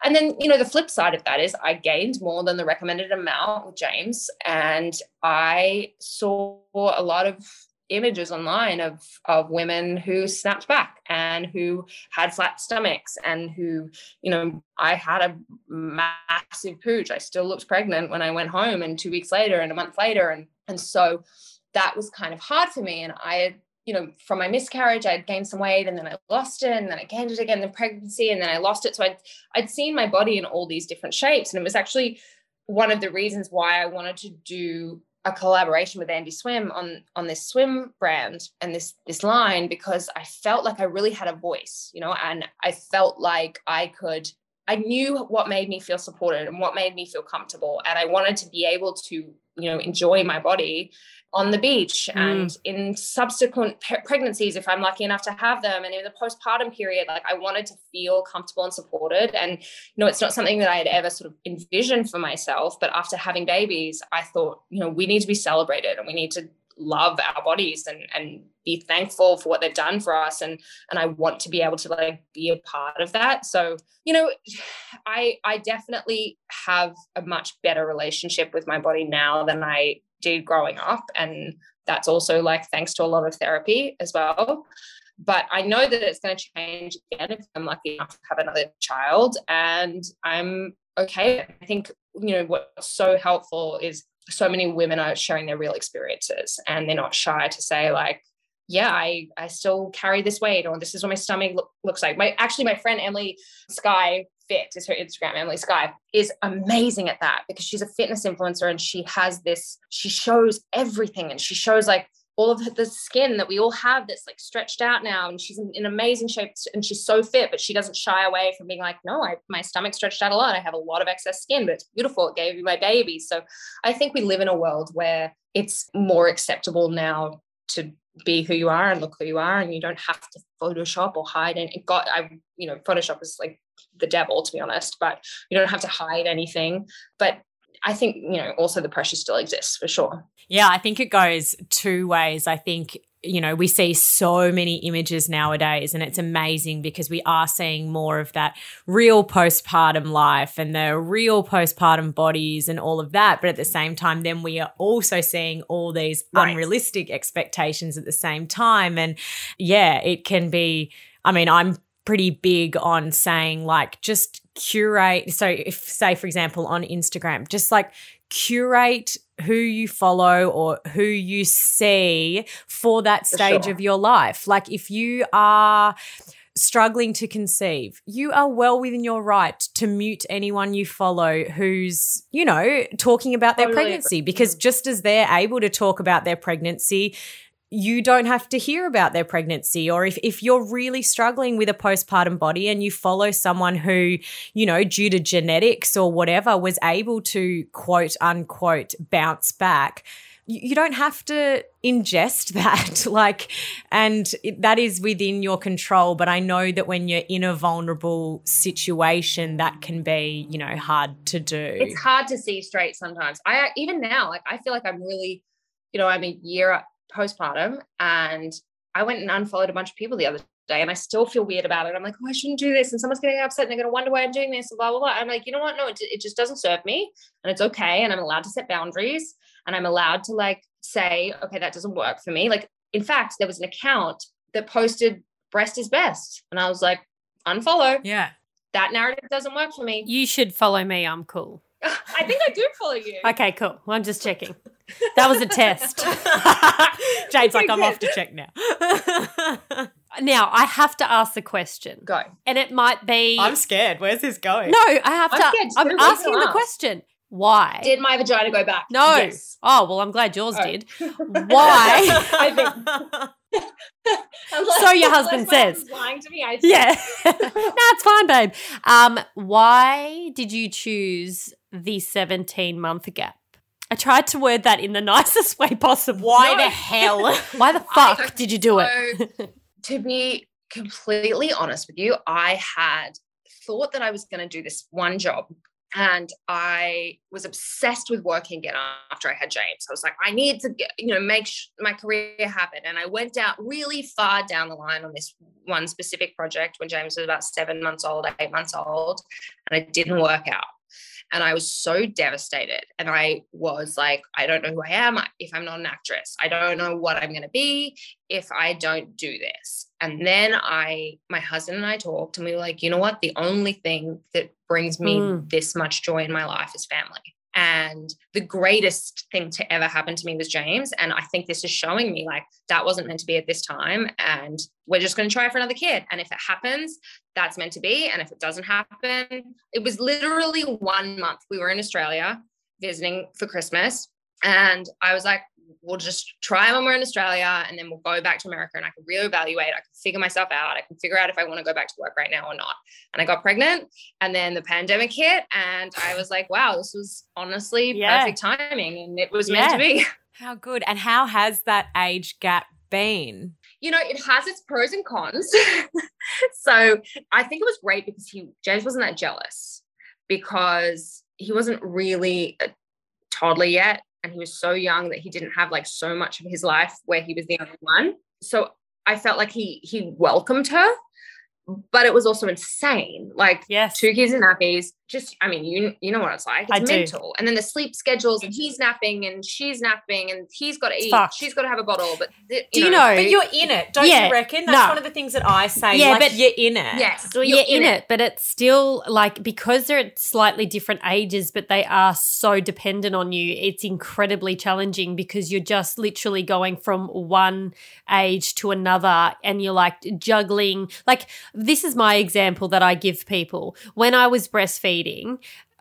And then, you know, the flip side of that is I gained more than the recommended amount with James and I saw a lot of images online of of women who snapped back and who had flat stomachs and who you know I had a massive pooch. I still looked pregnant when I went home and 2 weeks later and a month later. And and so that was kind of hard for me. And I had you know from my miscarriage I'd gained some weight and then I lost it and then I gained it again in pregnancy and then I lost it. So I'd I'd seen my body in all these different shapes. And it was actually one of the reasons why I wanted to do a collaboration with Andie Swim on on this swim brand and this this line because I felt like I really had a voice, you know, and I felt like I could I knew what made me feel supported and what made me feel comfortable. And I wanted to be able to, you know, enjoy my body on the beach mm. and in subsequent pe- pregnancies if I'm lucky enough to have them and in the postpartum period like I wanted to feel comfortable and supported. And you know it's not something that I had ever sort of envisioned for myself but after having babies I thought you know we need to be celebrated and we need to love our bodies and and be thankful for what they've done for us. And and I want to be able to like be a part of that. So you know I I definitely have a much better relationship with my body now than I did growing up and that's also like thanks to a lot of therapy as well. But I know that it's going to change again if I'm lucky enough to have another child and I'm okay. I think you know what's so helpful is so many women are sharing their real experiences and they're not shy to say like yeah i i still carry this weight or this is what my stomach look, looks like. My actually my friend emily skye fit is her instagram emily skye is amazing at that because she's a fitness influencer and she has this she shows everything and she shows like all of the skin that we all have that's like stretched out now and she's in, in amazing shape and she's so fit but she doesn't shy away from being like no I, my stomach stretched out a lot. I have a lot of excess skin but it's beautiful. It gave me my baby. So i think we live in a world where it's more acceptable now to be who you are and look who you are and you don't have to photoshop or hide and it got i you know photoshop is like the devil to be honest but you don't have to hide anything but I think, you know, also the pressure still exists for sure. Yeah, I think it goes two ways. I think you know, we see so many images nowadays, and it's amazing because we are seeing more of that real postpartum life and the real postpartum bodies and all of that. But at the same time, then we are also seeing all these right. unrealistic expectations at the same time. And yeah, it can be, I mean, I'm pretty big on saying like just curate. So, if, say, for example, on Instagram, just like curate who you follow or who you see for that stage for sure. of your life. Like if you are struggling to conceive, you are well within your right to mute anyone you follow who's, you know, talking about their totally pregnancy because mm. just as they're able to talk about their pregnancy, you don't have to hear about their pregnancy or if, if you're really struggling with a postpartum body and you follow someone who you know due to genetics or whatever was able to quote unquote bounce back you, don't have to ingest that. Like and that is within your control. But i know that when you're in a vulnerable situation that can be you know hard to do. It's hard to see straight sometimes. I even now like i feel like i'm really you know i'm a year postpartum and I went and unfollowed a bunch of people the other day and I still feel weird about it. I'm like, oh, I shouldn't do this. And someone's getting upset and they're going to wonder why I'm doing this and blah, blah, blah. I'm like, you know what? No, it, it just doesn't serve me and it's okay. And I'm allowed to set boundaries and I'm allowed to like say, okay, that doesn't work for me. Like, in fact, there was an account that posted breast is best. And I was like, unfollow. Yeah. That narrative doesn't work for me. You should follow me. I'm cool. I think I do follow you. Okay, cool. Well, I'm just checking. That was a test. Jade's like, I'm off to check now. now, I have to ask the question. Go. And it might be. I'm scared. Where's this going? No, I have I'm to. I'm asking the question. Why? Did my vagina go back? No. Yes. Oh, well, I'm glad yours oh. did. Why? I think. so your husband says. Lying to me. I yeah. no, it's fine, babe. Um, why did you choose the 17 month gap? I tried to word that in the nicest way possible. Why no. the hell? Why the fuck I, did you do so, it? to be completely honest with you, I had thought that I was going to do this one job and I was obsessed with working again after I had James. I was like, I need to get, you know, make sh- my career happen. And I went out really far down the line on this one specific project when James was about seven months old, eight months old, and it didn't work out. And I was so devastated. And I was like, I don't know who I am if I'm not an actress. I don't know what I'm going to be if I don't do this. And then I, my husband and I talked and we were like, you know what? The only thing that brings me mm. this much joy in my life is family. And the greatest thing to ever happen to me was James. And I think this is showing me like that wasn't meant to be at this time. And we're just going to try for another kid. And if it happens, that's meant to be. And if it doesn't happen, it was literally one month. We were in Australia visiting for Christmas. And I was like, we'll just try when we're in Australia and then we'll go back to America and I can reevaluate. I can figure myself out. I can figure out if I want to go back to work right now or not. And I got pregnant and then the pandemic hit and I was like, wow, this was honestly yeah. perfect timing and it was yeah. meant to be. How good. And how has that age gap been? You know, it has its pros and cons. so I think it was great because he James wasn't that jealous because he wasn't really a toddler yet and he was so young that he didn't have like so much of his life where he was the only one. So I felt like he he welcomed her but it was also insane. Like yes. two kids in nappies. Just, I mean, you you know what it's like. It's I mental. Do. And then the sleep schedules, and he's napping, and she's napping, and he's got to eat. Fuck. She's got to have a bottle. But th- you do you know, know? But you're in it, don't yeah, you reckon? That's no. one of the things that I say. Yeah, like, but you're in it. Yes, well, you're, you're in, in it. it. But it's still like because they're at slightly different ages, but they are so dependent on you. It's incredibly challenging because you're just literally going from one age to another, and you're like juggling like this is my example that I give people. When I was breastfeeding,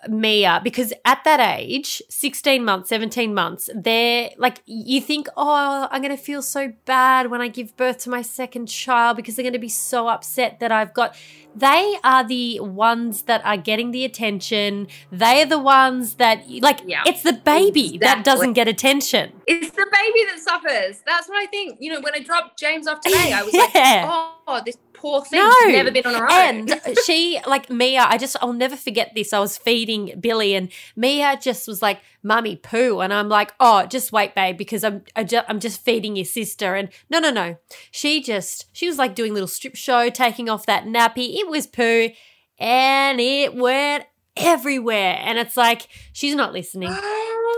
Mia uh, because at that age, 16 months, 17 months, they're like, you think, oh, I'm going to feel so bad when I give birth to my second child because they're going to be so upset that I've got. They are the ones that are getting the attention. They are the ones that, like, yeah, it's the baby exactly. that doesn't get attention. It's the baby that suffers. That's what I think. You know, when I dropped James off today, I was yeah. like, oh, this poor thing. No. She's never been on her own. And she, like Mia, I just, I'll never forget this. I was feeding Billy, and Mia just was like, "Mummy, poo," and I'm like, "Oh, just wait, babe, because I'm, I I'm just feeding your sister." And no, no, no, she just, she was like doing a little strip show, taking off that nappy. It was poo, and it went everywhere. And it's like she's not listening.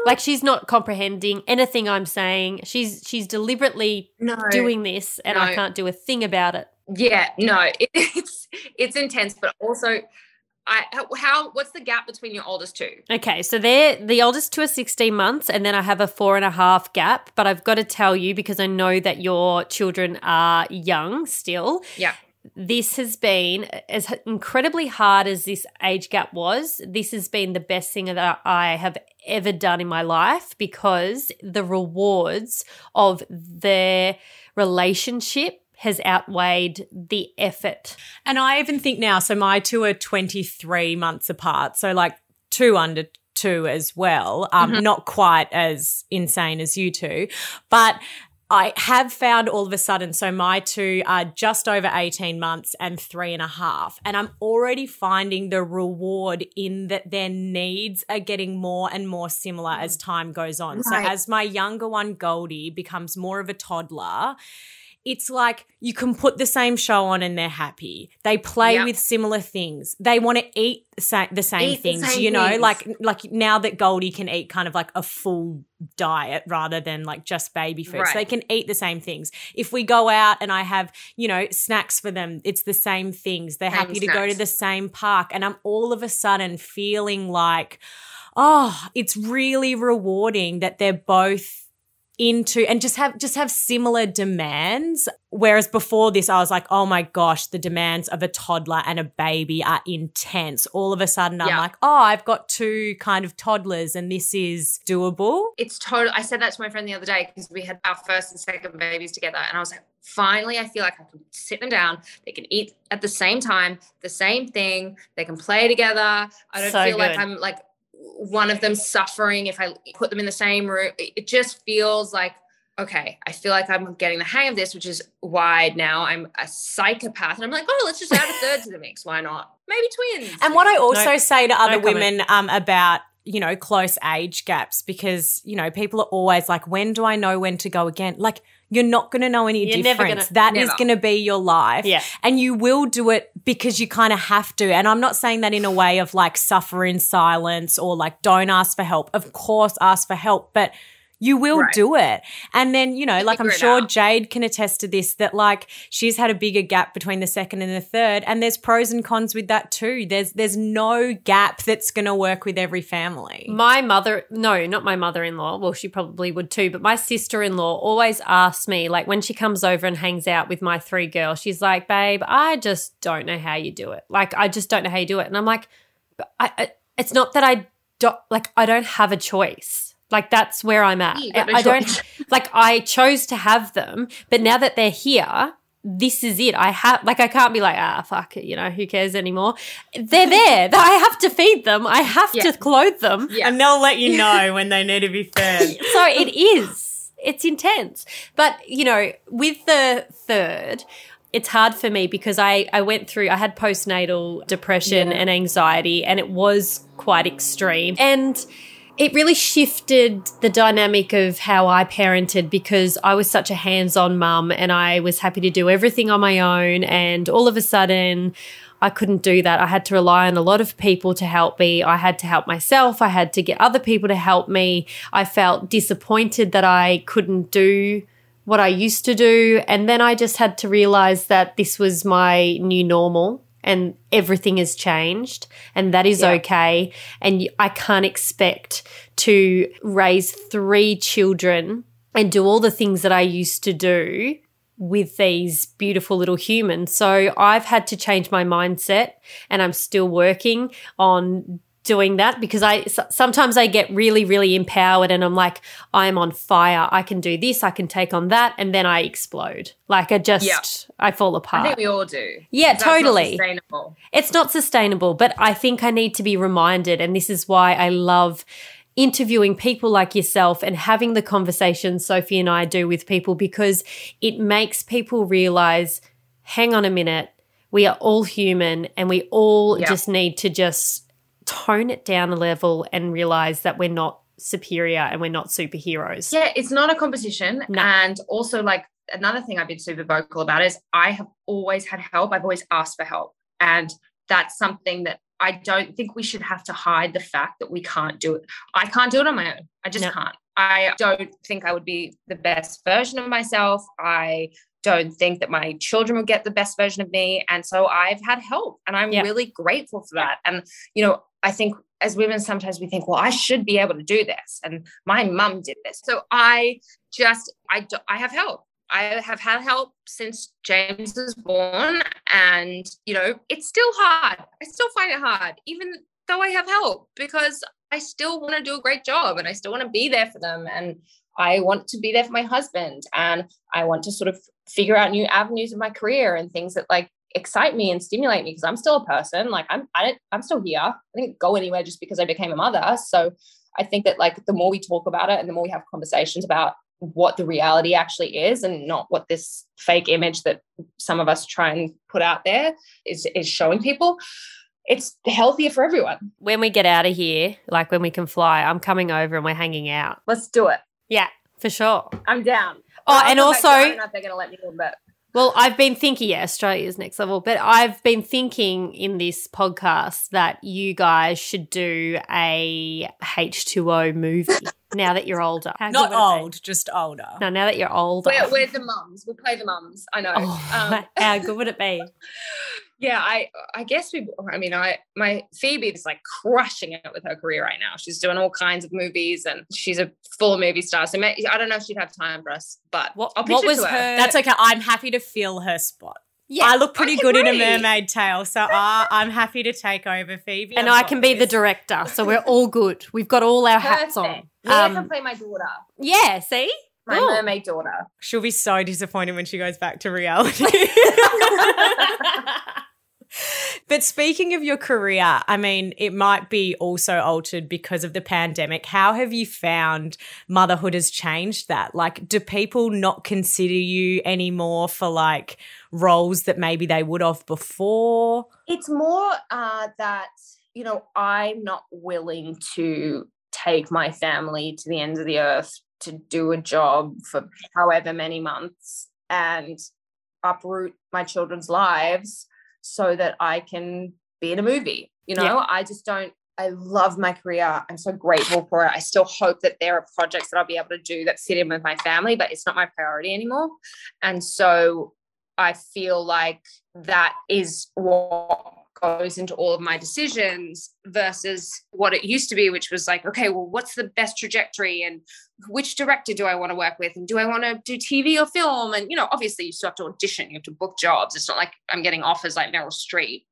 Like she's not comprehending anything I'm saying. She's she's deliberately no. doing this, and I can't do a thing about it. Yeah, no, it, it's it's intense, but also, I how what's the gap between your oldest two? Okay, so they're the oldest two are 16 months, and then I have a four and a half gap. But I've got to tell you because I know that your children are young still. Yeah. This has been as incredibly hard as this age gap was. This has been the best thing that I have ever done in my life because the rewards of their relationship has outweighed the effort. And I even think now, so my two are 23 months apart. So like two under two as well. Um, Mhm. Not quite as insane as you two. But I have found all of a sudden, so my two are just over 18 months and three and a half. And I'm already finding the reward in that their needs are getting more and more similar as time goes on. So as my younger one, Goldie, becomes more of a toddler, it's like you can put the same show on and they're happy. They play Yep. with similar things. They want to eat the sa- the same Eat the things, same you know, things. like like now that Goldie can eat kind of like a full diet rather than like just baby food. So they can eat the same things. If we go out and I have, you know, snacks for them, it's the same things. They're Same happy to go to the same park and I'm all of a sudden feeling like oh, it's really rewarding that they're both into and just have just have similar demands whereas before this i was like oh my gosh the demands of a toddler and a baby are intense all of a sudden i'm Yeah. like oh i've got two kind of toddlers and this is doable It's total. I said that to my friend the other day because we had our first and second babies together, and I was like, finally, I feel like I can sit them down. They can eat at the same time, the same thing. They can play together. I don't So feel like. I'm like one of them suffering if I put them in the same room. It it just feels like. Okay, I feel like I'm getting the hang of this, which is why now I'm a psychopath. And I'm like, oh, let's just add a third to the mix. Why not? Maybe twins. And what I also No- say to other no women um, about you know close age gaps because you know people are always like, when do I know when to go again? Like you're not going to know any You're difference. gonna- That is Never. going to be your life. Yeah. And you will do it because you kind of have to. And I'm not saying that in a way of like suffer in silence or like don't ask for help. Of course, ask for help, but you will Right. do it. And then, you know, like I'm sure out. Jade can attest to this that like she's had a bigger gap between the second and the third. And there's pros and cons with that too. There's there's no gap that's gonna work with every family. My mother, no, not my mother in law. Well, she probably would too, but my sister in law always asks me, like when she comes over and hangs out with my three girls, she's like, babe, I just don't know how you do it. Like, I just don't know how you do it. And I'm like, I, I, it's not that I don't, like, I don't have a choice. Like, that's where I'm at. You no I don't, choice. like, I chose to have them, but now that they're here, this is it. I have like I can't be like ah fuck it, you know who cares anymore. They're there. I have to feed them. I have Yeah. to clothe them. Yeah. And they'll let you know when they need to be fed. So it is. It's intense. But, you know, with the third, it's hard for me because I, I went through, I had postnatal depression Yeah. and anxiety, and it was quite extreme. And it really shifted the dynamic of how I parented because I was such a hands on mum and I was happy to do everything on my own. And all of a sudden, I couldn't do that. I had to rely on a lot of people to help me. I had to help myself. I had to get other people to help me. I felt disappointed that I couldn't do what I used to do. And then I just had to realize that this was my new normal and everything has changed and that is Yeah. okay. And I can't expect to raise three children and do all the things that I used to do with these beautiful little humans. So I've had to change my mindset and I'm still working on doing that because I sometimes I get really really empowered and I'm like I'm on fire. I can do this, I can take on that and then I explode. Like I just Yeah. I fall apart. I think we all do. Yeah, not totally. sustainable. It's not sustainable, but I think I need to be reminded. And this is why I love interviewing people like yourself and having the conversations Sophie and I do with people because it makes people realize hang on a minute, we are all human and we all Yeah. just need to just tone it down a level and realize that we're not superior and we're not superheroes. Yeah, it's not a competition. No. And also, like, another thing I've been super vocal about is I have always had help. I've always asked for help. And that's something that I don't think we should have to hide the fact that we can't do it. I can't do it on my own. I just No. can't. I don't think I would be the best version of myself. I don't think that my children will get the best version of me. And so I've had help and I'm Yeah. really grateful for that. And, you know, I think as women, sometimes we think, well, I should be able to do this. And my mum did this. So I just, I, do, I have help. I have had help since James was born. And, you know, it's still hard. I still find it hard, even though I have help, because I still want to do a great job and I still want to be there for them. And I want to be there for my husband. And I want to sort of figure out new avenues of my career and things that like excite me and stimulate me because I'm still a person. Like I'm, I don't, I'm still here. I didn't go anywhere just because I became a mother. So I think that like the more we talk about it and the more we have conversations about what the reality actually is and not what this fake image that some of us try and put out there is is showing people it's healthier for everyone When we get out of here, like when we can fly, I'm coming over and we're hanging out. let's do it Yeah, for sure. i'm down Oh, and I'll come back to- I also, don't know if they're going to let me in but well, I've been thinking, yeah, Australia's next level, but I've been thinking in this podcast that you guys should do a H2O movie now that you're older. How Not good would it be? old, just older. No, now that you're older. we're, we're the mums we'll play the mums i know Oh, um, how good would it be? Yeah i i guess we i mean i my phoebe is like crushing it with her career right now she's doing all kinds of movies and she's a full movie star so may, i don't know if she'd have time for us but What, I'll pitch what it was to her? her. That's okay. I'm happy to fill her spot. yeah, I look pretty Okay, good in a mermaid tail, so uh, I'm happy to take over Phoebe. and I've I can be the director, so we're all good. We've got all our hats on. Perfect. Mia can Um, play my daughter yeah, see? my Cool. mermaid daughter She'll be so disappointed when she goes back to reality. but speaking of your career, I mean, it might be also altered because of the pandemic. How have you found motherhood has changed that? Like, do people not consider you anymore for like roles that maybe they would have before? it's more uh, that you know i'm not willing to take my family to the ends of the earth to do a job for however many months and uproot my children's lives so that i can be in a movie you know Yeah. i just don't I love my career. I'm so grateful for it. I still hope that there are projects that I'll be able to do that fit in with my family, but it's not my priority anymore. And so I feel like that is what goes into all of my decisions versus what it used to be, which was like, okay, well, what's the best trajectory and which director do I want to work with? And do I want to do TV or film? And, you know, obviously you still have to audition, you have to book jobs. It's not like I'm getting offers like Meryl Streep.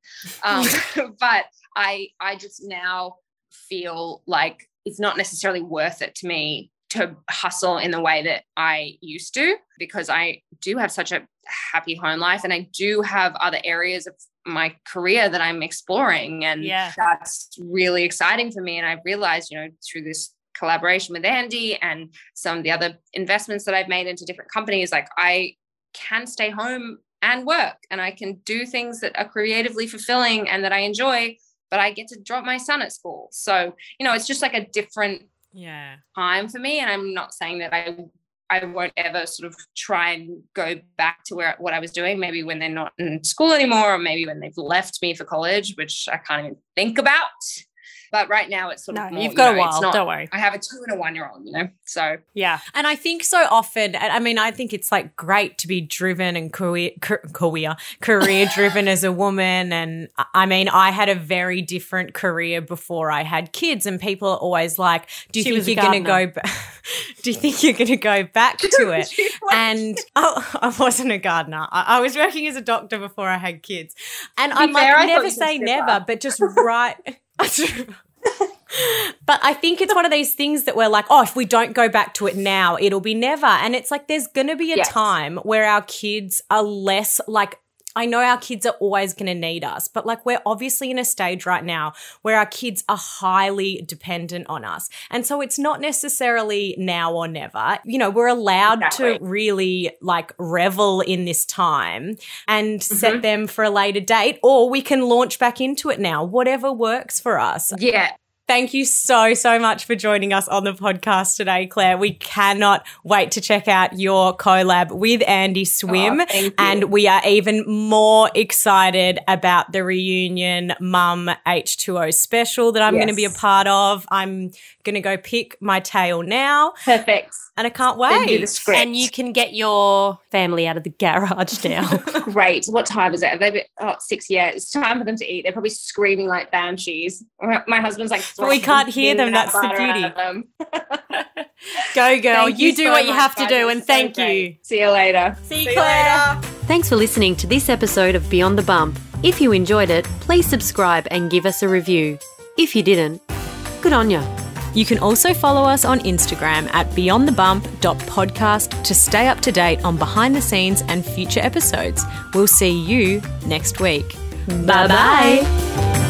Um, but I, I just now feel like it's not necessarily worth it to me to hustle in the way that I used to because I do have such a happy home life and I do have other areas of my career that I'm exploring and Yeah. that's really exciting for me and I've realized you know through this collaboration with Andie and some of the other investments that I've made into different companies like I can stay home and work and I can do things that are creatively fulfilling and that I enjoy but I get to drop my son at school so you know it's just like a different Yeah. time for me and i'm not saying that i i won't ever sort of try and go back to where what i was doing. Maybe when they're not in school anymore or maybe when they've left me for college which i can't even think about but right now it's sort No, of more, you've you got know, a it's while. not- Don't worry. i have a two and a one year old you know so Yeah. And I think so often, I mean, I think it's like great to be driven and career, career, career driven as a woman. And I- I mean, I had a very different career before I had kids, and people are always like, "Do you She think you're going to go? Ba- Do you think you're going to go back to it?" and oh, I wasn't a gardener. I, I was working as a doctor before I had kids, and be I'm fair, I like, thought never say never, but just right. But I think it's one of these things that we're like, oh, if we don't go back to it now, it'll be never. And it's like there's going to be a Yes. time where our kids are less like I know our kids are always going to need us, but like we're obviously in a stage right now where our kids are highly dependent on us. And so it's not necessarily now or never. You know, we're allowed exactly. to really like revel in this time and mm-hmm. set them for a later date, or we can launch back into it now, whatever works for us. Yeah. Thank you so, so much for joining us on the podcast today, Claire. We cannot wait to check out your collab with Andie Swim. Oh, and we are even more excited about the reunion mum H2O special that I'm yes. going to be a part of. I'm going to go pick my tail now. Perfect. And I can't wait. And you can get your family out of the garage now. Great. What time is it? They've been, oh, six. Yeah, it's time for them to eat. They're probably screaming like banshees. My husband's like, but we can't hear them. That's the beauty. Go, girl. Thank you, you do so what you have to do, and thank so you. See you later. See you, Claire. Thanks for listening to this episode of Beyond the Bump. If you enjoyed it, please subscribe and give us a review. If you didn't, good on you. You can also follow us on Instagram at beyondthebump.podcast to stay up to date on behind the scenes and future episodes. We'll see you next week. Bye bye.